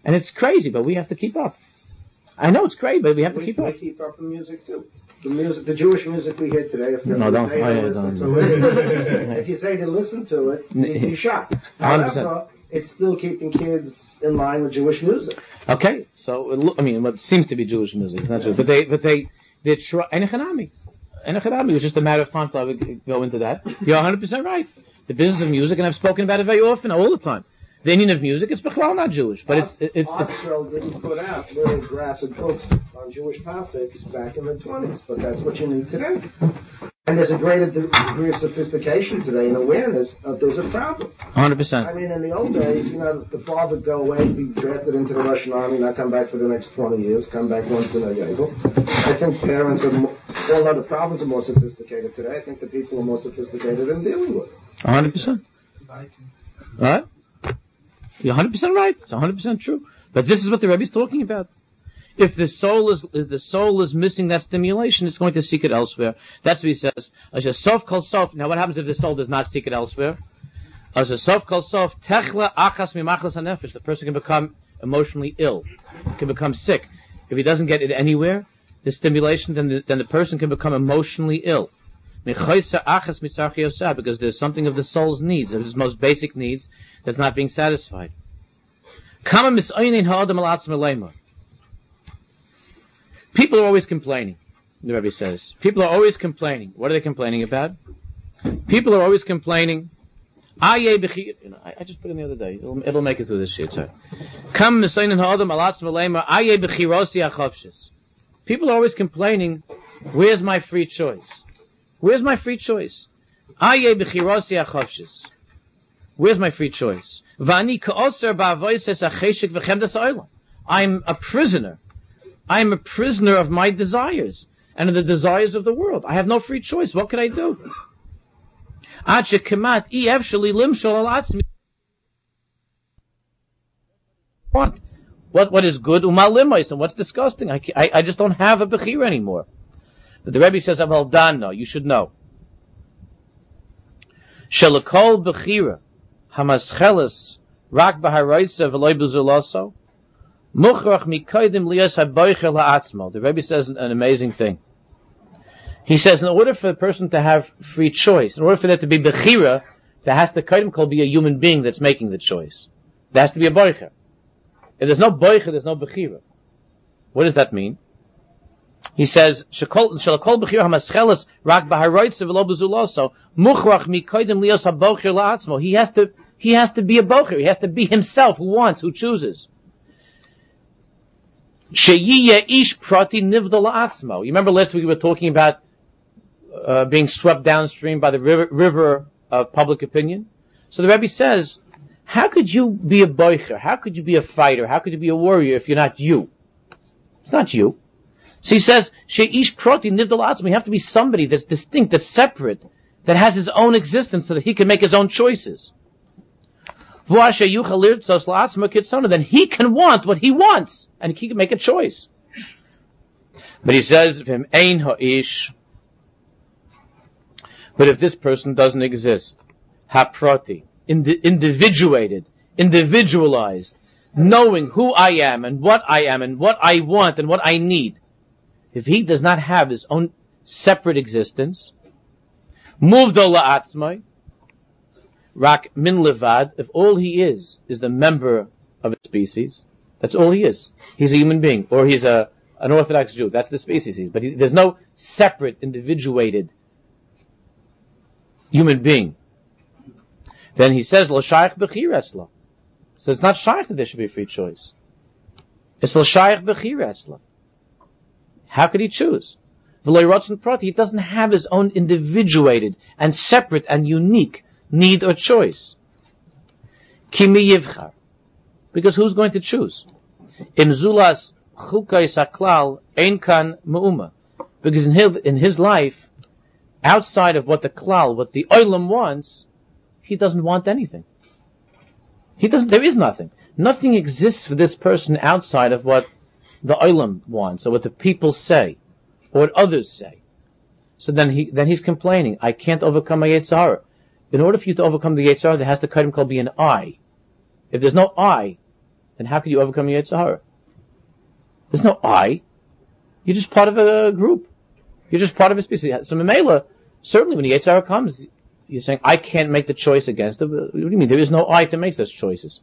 And it's crazy, but we have to keep up. I know it's crazy, but we have to we, keep we up. keep up the music too. The music, the Jewish music we hear today. If you No, don't- say to listen don't. to it, if you say to listen to it, you'd be shocked. 100%. However, it's still keeping kids in line with Jewish music. Okay, so it loo- I mean, what seems to be Jewish music, it's not Jewish, but they, but they, they try, and Echanami. And Echanami, it's just a matter of time till I would go into that. You're 100% right. The business of music, and I've spoken about it very often, all the time. The Indian of music, it's Bechlal not Jewish, but it's, it's, it's, Oxford didn't put out very graphic books on Jewish topics back in the 20s, but that's what you need today. And there's a greater degree of sophistication today and awareness of there's a problem. 100%. I mean, in the old days, you know, the father would go away, be drafted into the Russian army, not come back for the next 20 years, come back once in a year. I think parents are mo- all other problems are more sophisticated today. I think the people are more sophisticated in dealing with it. Hundred percent. Right? You're hundred percent right. It's hundred percent true. But this is what the Rebbe is talking about. If the soul is if the soul is missing that stimulation, it's going to seek it elsewhere. That's what he says. As a sof kol sof. Now, what happens if the soul does not seek it elsewhere? As a sof kol sof techla achas mimachlas hanefesh. The person can become emotionally ill, can become sick. If he doesn't get it anywhere, the stimulation, then the, then the person can become emotionally ill. Because there's something of the soul's needs, of his most basic needs, that's not being satisfied. People are always complaining, the Rebbe says. People are always complaining. What are they complaining about? People are always complaining. You know, I, just put in the other day. It'll, it'll make it through this shit. Sorry. People are always complaining. Where's my free choice? Where's my free choice? Where's my free choice? I'm a prisoner I am a prisoner of my desires and of the desires of the world. I have no free choice. What can I do? What? What, what is good? And what's disgusting? I, I, I just don't have a Bechira anymore. But the Rebbe says, done, no, you should know. Shalakol Bechira, Hamaschelis, Rak Baharoitza, Veloy Buzuloso, Muchrach mikoidim liyas haboicher la'atzmo. The Rebbe says an, amazing thing. He says, in order for a person to have free choice, in order for there to be bechira, there has to kaidim called be a human being that's making the choice. There has to be a boicher. If there's no boicher, there's no bechira. What does that mean? He says, "Shalakol bechira hamascheles rak b'haroitz v'lo bezuloso muchrach mikoidim liyas haboicher la'atzmo." He has to, he has to be a boicher. He has to be himself who wants, who chooses. ish prati You remember last week we were talking about uh, being swept downstream by the river, river of public opinion. So the Rebbe says, how could you be a boicher? How could you be a fighter? How could you be a warrior if you're not you? It's not you. So he says, ish prati nivdal You have to be somebody that's distinct, that's separate, that has his own existence so that he can make his own choices then he can want what he wants, and he can make a choice. But he says, ha'ish. But if this person doesn't exist, haprati, indi- individuated, individualized, knowing who I am and what I am and what I want and what I need, if he does not have his own separate existence, moved atzmai, Rak min levad, if all he is, is the member of a species, that's all he is. He's a human being, or he's a, an Orthodox Jew. That's the species he's. But he, there's no separate, individuated human being. Then he says, L'shayach b'chir etzla. So it's not shaykh that there should be free choice. It's l'shayach b'chir etzla. How could he choose? He doesn't have his own individuated and separate and unique need or choice. Kimi yivchar. Because who's going to choose? Im zulas chukay saklal ein kan. Because in his, in his life, outside of what the klal, what the oilam wants, he doesn't want anything. He doesn't, there is nothing. Nothing exists for this person outside of what the oilam wants, or what the people say, or what others say. So then he, then he's complaining, I can't overcome my Yetzer Hara in order for you to overcome the Yetzer Hara, there has to be an I. If there's no I, then how can you overcome the Yetzer Hara? There's no I. You're just part of a group. You're just part of a species. So Mamela, certainly when the Yetzer Hara comes, you're saying, I can't make the choice against it. What do you mean? There is no I to make such choices.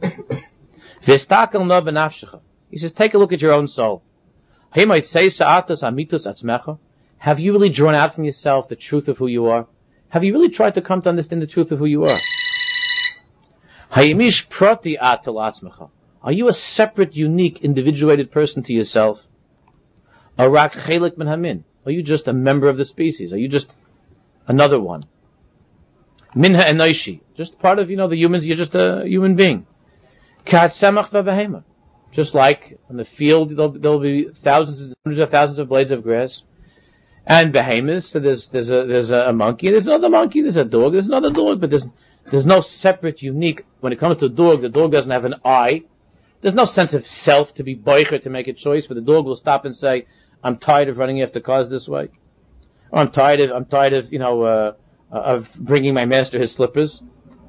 he says, take a look at your own soul. Say, Have you really drawn out from yourself the truth of who you are? Have you really tried to come to understand the truth of who you are? Are you a separate, unique, individuated person to yourself? Are you just a member of the species? Are you just another one? Minha. Just part of, you know, the humans, you're just a human being. Just like in the field, there'll, there'll be thousands, hundreds of thousands of blades of grass. And behemoths, so there's, there's a, there's a monkey, there's another monkey, there's a dog, there's another dog, but there's, there's no separate, unique, when it comes to a dog, the dog doesn't have an eye. There's no sense of self to be boicher to make a choice, but the dog will stop and say, I'm tired of running after cars this way. Or I'm tired of, I'm tired of, you know, uh, of bringing my master his slippers.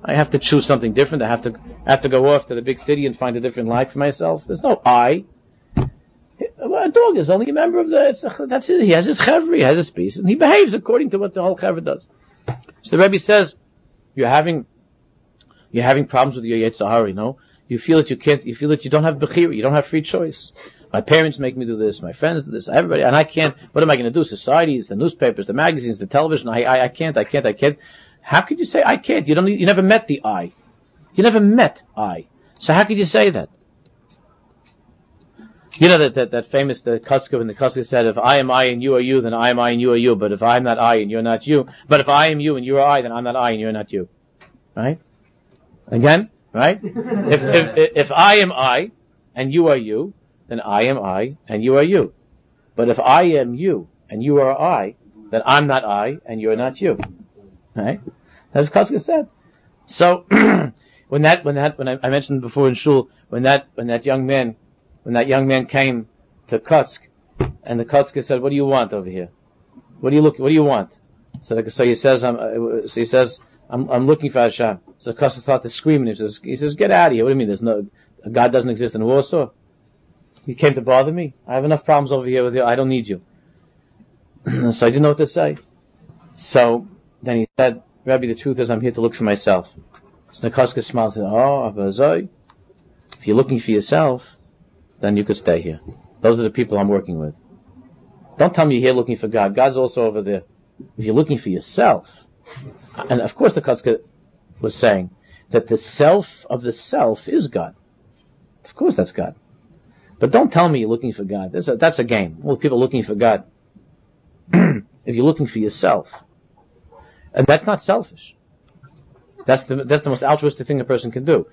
I have to choose something different. I have to I have to go off to the big city and find a different life for myself. There's no I. A dog is only a member of the. that's it. He has his chevra, he has his piece, and he behaves according to what the whole chevra does. So the Rebbe says, you're having you're having problems with your Yetzer Hara, no? You feel that you can't. You feel that you don't have bechira. You don't have free choice. My parents make me do this. My friends do this. Everybody, and I can't. What am I going to do? Societies, the newspapers, the magazines, the television. I, I, I can't. I can't. I can't. How could you say I can't? You don't. You never met the I. You never met I. So how could you say that? You know that that, that famous the Kotzker and the Kotzker said, if I am I and you are you, then I am I and you are you. But if I am not I and you're not you, but if I am you and you are I, then I'm not I and you're not you. Right? Again, right? if, if if I am I and you are you, then I am I and you are you. But if I am you and you are I, then I'm not I and you're not you. Right? That's what said. So when that when that when I, I, mentioned before in shul when that when that young man when that young man came to Kotzk and the Kotzker said, "What do you want over here? What do you look? What do you want?" So, so he says, "I'm." Uh, so he says, "I'm, I'm looking for Hashem." So Kotzker started screaming. He says, "He says, get out of here! What do you mean? There's no God doesn't exist in Warsaw? You came to bother me? I have enough problems over here with you. I don't need you." so I didn't know what to say. So then he said, Rabbi, the truth is I'm here to look for myself. So Nakoska smiled and said, Oh, Abazoi, if you're looking for yourself, then you could stay here. Those are the people I'm working with. Don't tell me you're here looking for God. God's also over there. If you're looking for yourself, and of course the was saying that the self of the self is God. Of course that's God. But don't tell me you're looking for God. A, that's a game. Well, people looking for God. if you're looking for yourself, and that's not selfish. That's the, that's the most altruistic thing a person can do.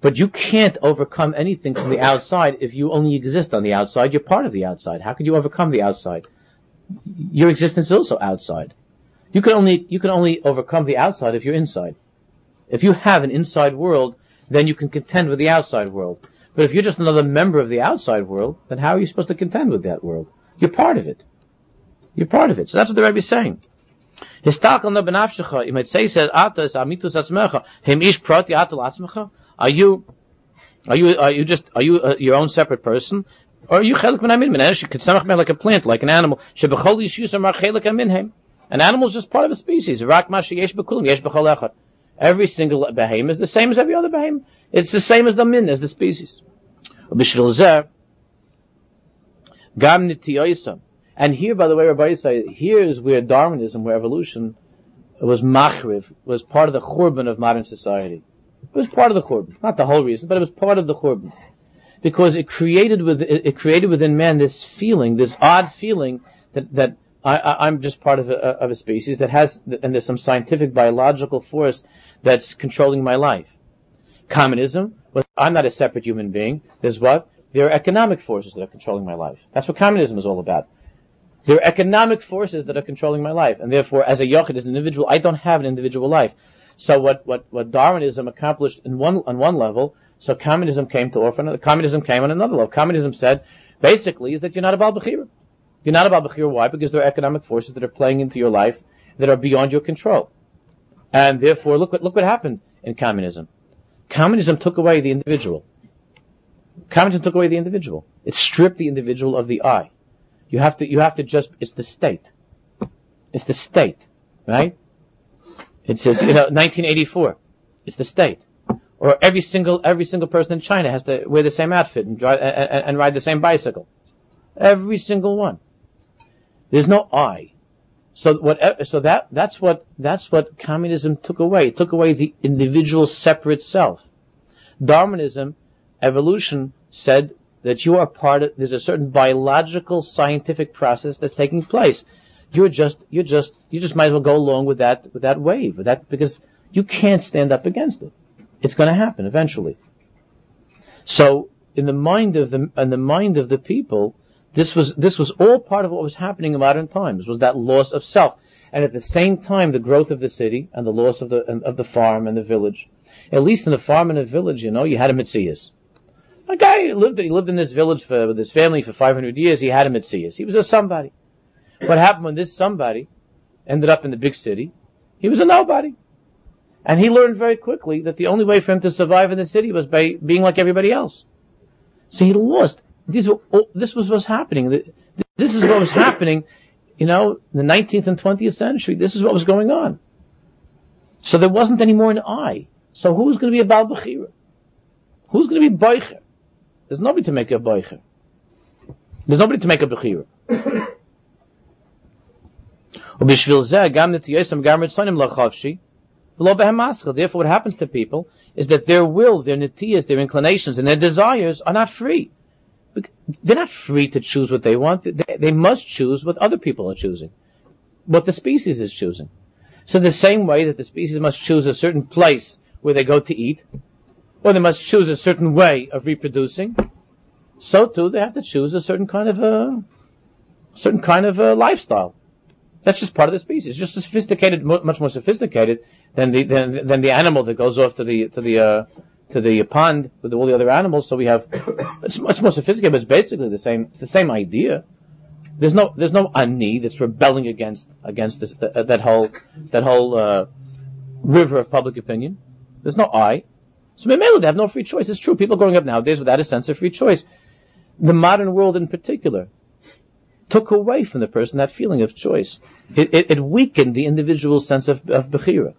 But you can't overcome anything from the outside if you only exist on the outside. You're part of the outside. How could you overcome the outside? Your existence is also outside. You can only, you can only overcome the outside if you're inside. If you have an inside world, then you can contend with the outside world. But if you're just another member of the outside world, then how are you supposed to contend with that world? You're part of it. You're part of it. So that's what the Rebbe is saying. Histakel no benafshecha. You might say, says, Ata is amitus atzmecha. Him ish prati atal atzmecha. Are you, are you, are you just, are you uh, your own separate person? Or are you chelik min amin min Ketzamach like a plant, like an animal. Shebechol yishus amar chelik amin An animal is just part of a species. Rak ma yesh bekulim, yesh bechol echad. Every single behemoth is the same as every other behemoth. It's the same as the min, as the species. B'shvil zeh, gam nitiyoisam. And here, by the way, Rabbi Yisrael, here is where Darwinism, where evolution was machriv, was part of the churban of modern society. It was part of the churban, not the whole reason, but it was part of the churban, because it created with it created within man this feeling, this odd feeling that that I, am just part of a, of a species that has, and there's some scientific biological force that's controlling my life. Communism, well, I'm not a separate human being. There's what? There are economic forces that are controlling my life. That's what communism is all about. There are economic forces that are controlling my life, and therefore, as a yochid, as an individual, I don't have an individual life. So what, what, what Darwinism accomplished in one, on one level, so communism came to offer, communism came on another level. Communism said, basically, is that you're not a Bechira. You're not a Bechira. Why? Because there are economic forces that are playing into your life that are beyond your control. And therefore, look what, look what happened in communism. Communism took away the individual. Communism took away the individual. It stripped the individual of the I. You have to, you have to just, it's the state. It's the state, right? It says, you know, 1984. It's the state. Or every single, every single person in China has to wear the same outfit and drive, and, and ride the same bicycle. Every single one. There's no I. So what, so that, that's what, that's what communism took away. It took away the individual separate self. Darwinism, evolution said that you are part of, there's a certain biological scientific process that's taking place. You're just, you're just, you just might as well go along with that, with that wave, with that, because you can't stand up against it. It's gonna happen eventually. So, in the mind of the in the mind of the people, this was this was all part of what was happening in modern times. Was that loss of self, and at the same time the growth of the city and the loss of the of the farm and the village. At least in the farm and the village, you know, you had a mitzias. A guy lived he lived in this village for, with his family for 500 years. He had a mitzias. He was a somebody. What happened when this somebody ended up in the big city? He was a nobody. And he learned very quickly that the only way for him to survive in the city was by being like everybody else. So he lost. This, this was what's happening. This is what was happening, you know, the 19th and 20th century. This is what was going on. So there wasn't any more an I. So who's going to be a Baal Bechira? Who's going to be Boicher? There's nobody to make a Boicher. There's nobody to make a Bechira. Therefore, what happens to people is that their will, their nitiyas, their inclinations, and their desires are not free. They're not free to choose what they want. They, they must choose what other people are choosing, what the species is choosing. So the same way that the species must choose a certain place where they go to eat, or they must choose a certain way of reproducing, so too they have to choose a certain kind of a certain kind of a lifestyle. That's just part of the species. It's just sophisticated, much more sophisticated than the than, than the animal that goes off to the to the uh, to the pond with all the other animals. So we have it's much more sophisticated, but it's basically the same. It's the same idea. There's no there's no ani that's rebelling against against this, uh, that whole that whole uh, river of public opinion. There's no I. So they have no free choice. It's true. People growing up nowadays without a sense of free choice. The modern world in particular took away from the person that feeling of choice. It, it, it weakened the individual sense of, of Bechira.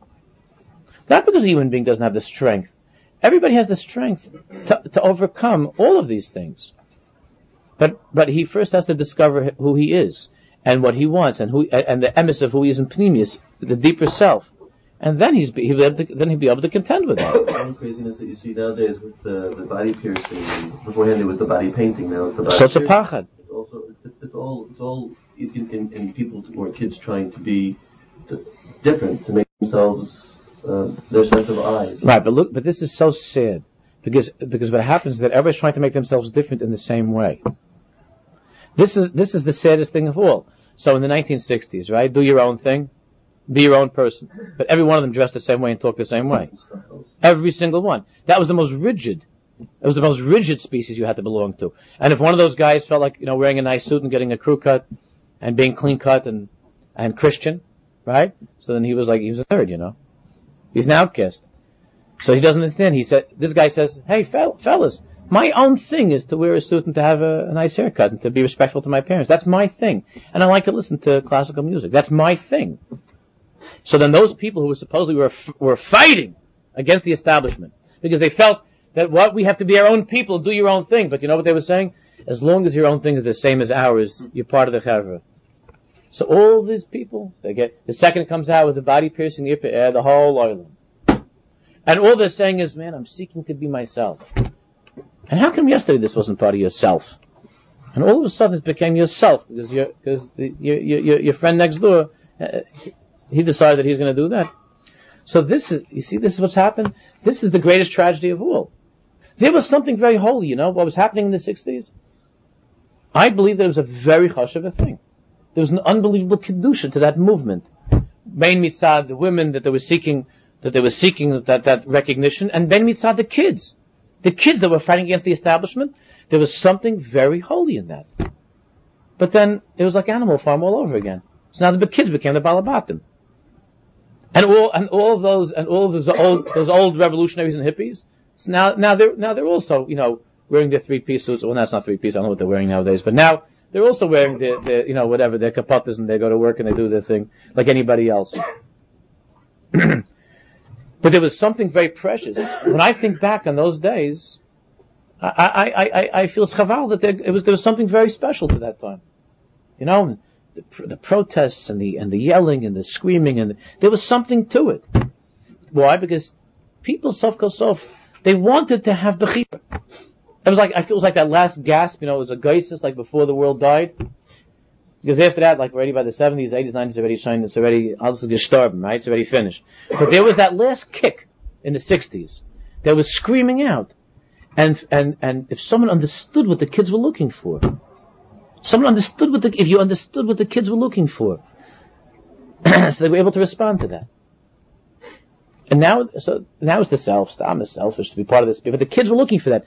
Not because a human being doesn't have the strength. Everybody has the strength to, to overcome all of these things. But, but he first has to discover who he is and what he wants and who, and the emes of who he is in pnimius, the deeper self and then he's he'll be able to, then he'll be able to contend with that. One craziness that you see nowadays with the, the body piercing. Beforehand it was the body painting. Now it's the body. So it's a pachad. It's also it's, it's all it's all in, in, in people or kids trying to be to, different to make themselves uh, their sense of I. Right, but look, but this is so sad because because what happens is that everybody's trying to make themselves different in the same way. This is this is the saddest thing of all. So in the 1960s, right, do your own thing be your own person. But every one of them dressed the same way and talked the same way. Every single one. That was the most rigid. It was the most rigid species you had to belong to. And if one of those guys felt like, you know, wearing a nice suit and getting a crew cut and being clean cut and, and Christian, right? So then he was like, he was a third, you know. He's an outcast. So he doesn't understand. He said, this guy says, hey, fellas, my own thing is to wear a suit and to have a, a, nice haircut and to be respectful to my parents. That's my thing. And I like to listen to classical music. That's my thing. So then those people who were supposedly were, were fighting against the establishment because they felt that what we have to be our own people, do your own thing. But you know what they were saying? As long as your own thing is the same as ours, you're part of the chevra. So all these people, they get, the second comes out with the body piercing the air, the whole island. And all they're saying is, man, I'm seeking to be myself. And how come yesterday this wasn't part of yourself? And all of a sudden it became yourself because your, because your, your, your friend next door, uh, he decided that he's going to do that. So this is, you see, this is what's happened. This is the greatest tragedy of all. There was something very holy, you know, what was happening in the 60s. I believe that it was a very hush of a thing. There was an unbelievable kedusha to that movement. Ben Mitzad, the women that they were seeking, that they were seeking that, that recognition, and Ben Mitzad, the kids. The kids that were fighting against the establishment, there was something very holy in that. But then, it was like Animal Farm all over again. So now the kids became the Balabatim. And all, and all those, and all those old, those old revolutionaries and hippies, so now, now they're, now they're also, you know, wearing their three-piece suits. Well, that's not three-piece. I don't know what they're wearing nowadays. But now, they're also wearing their, their you know, whatever, their capotas and they go to work and they do their thing like anybody else. but there was something very precious. When I think back on those days, I, I, I, I feel chaval that there, it was, there was something very special to that time. You know, the, the protests and the and the yelling and the screaming and the, there was something to it. Why? Because people, sof sof, they wanted to have bechira. It was like I feel it was like that last gasp. You know, it was a geisis like before the world died. Because after that, like already by the 70s, 80s, 90s, it's already shown, it's already, alles gestorben, right? It's already finished. But there was that last kick in the 60s that was screaming out. And, and, and if someone understood what the kids were looking for, someone understood what the, if you understood what the kids were looking for, so they were able to respond to that. And now, so now it's the self, I'm the selfish to be part of this, but the kids were looking for that.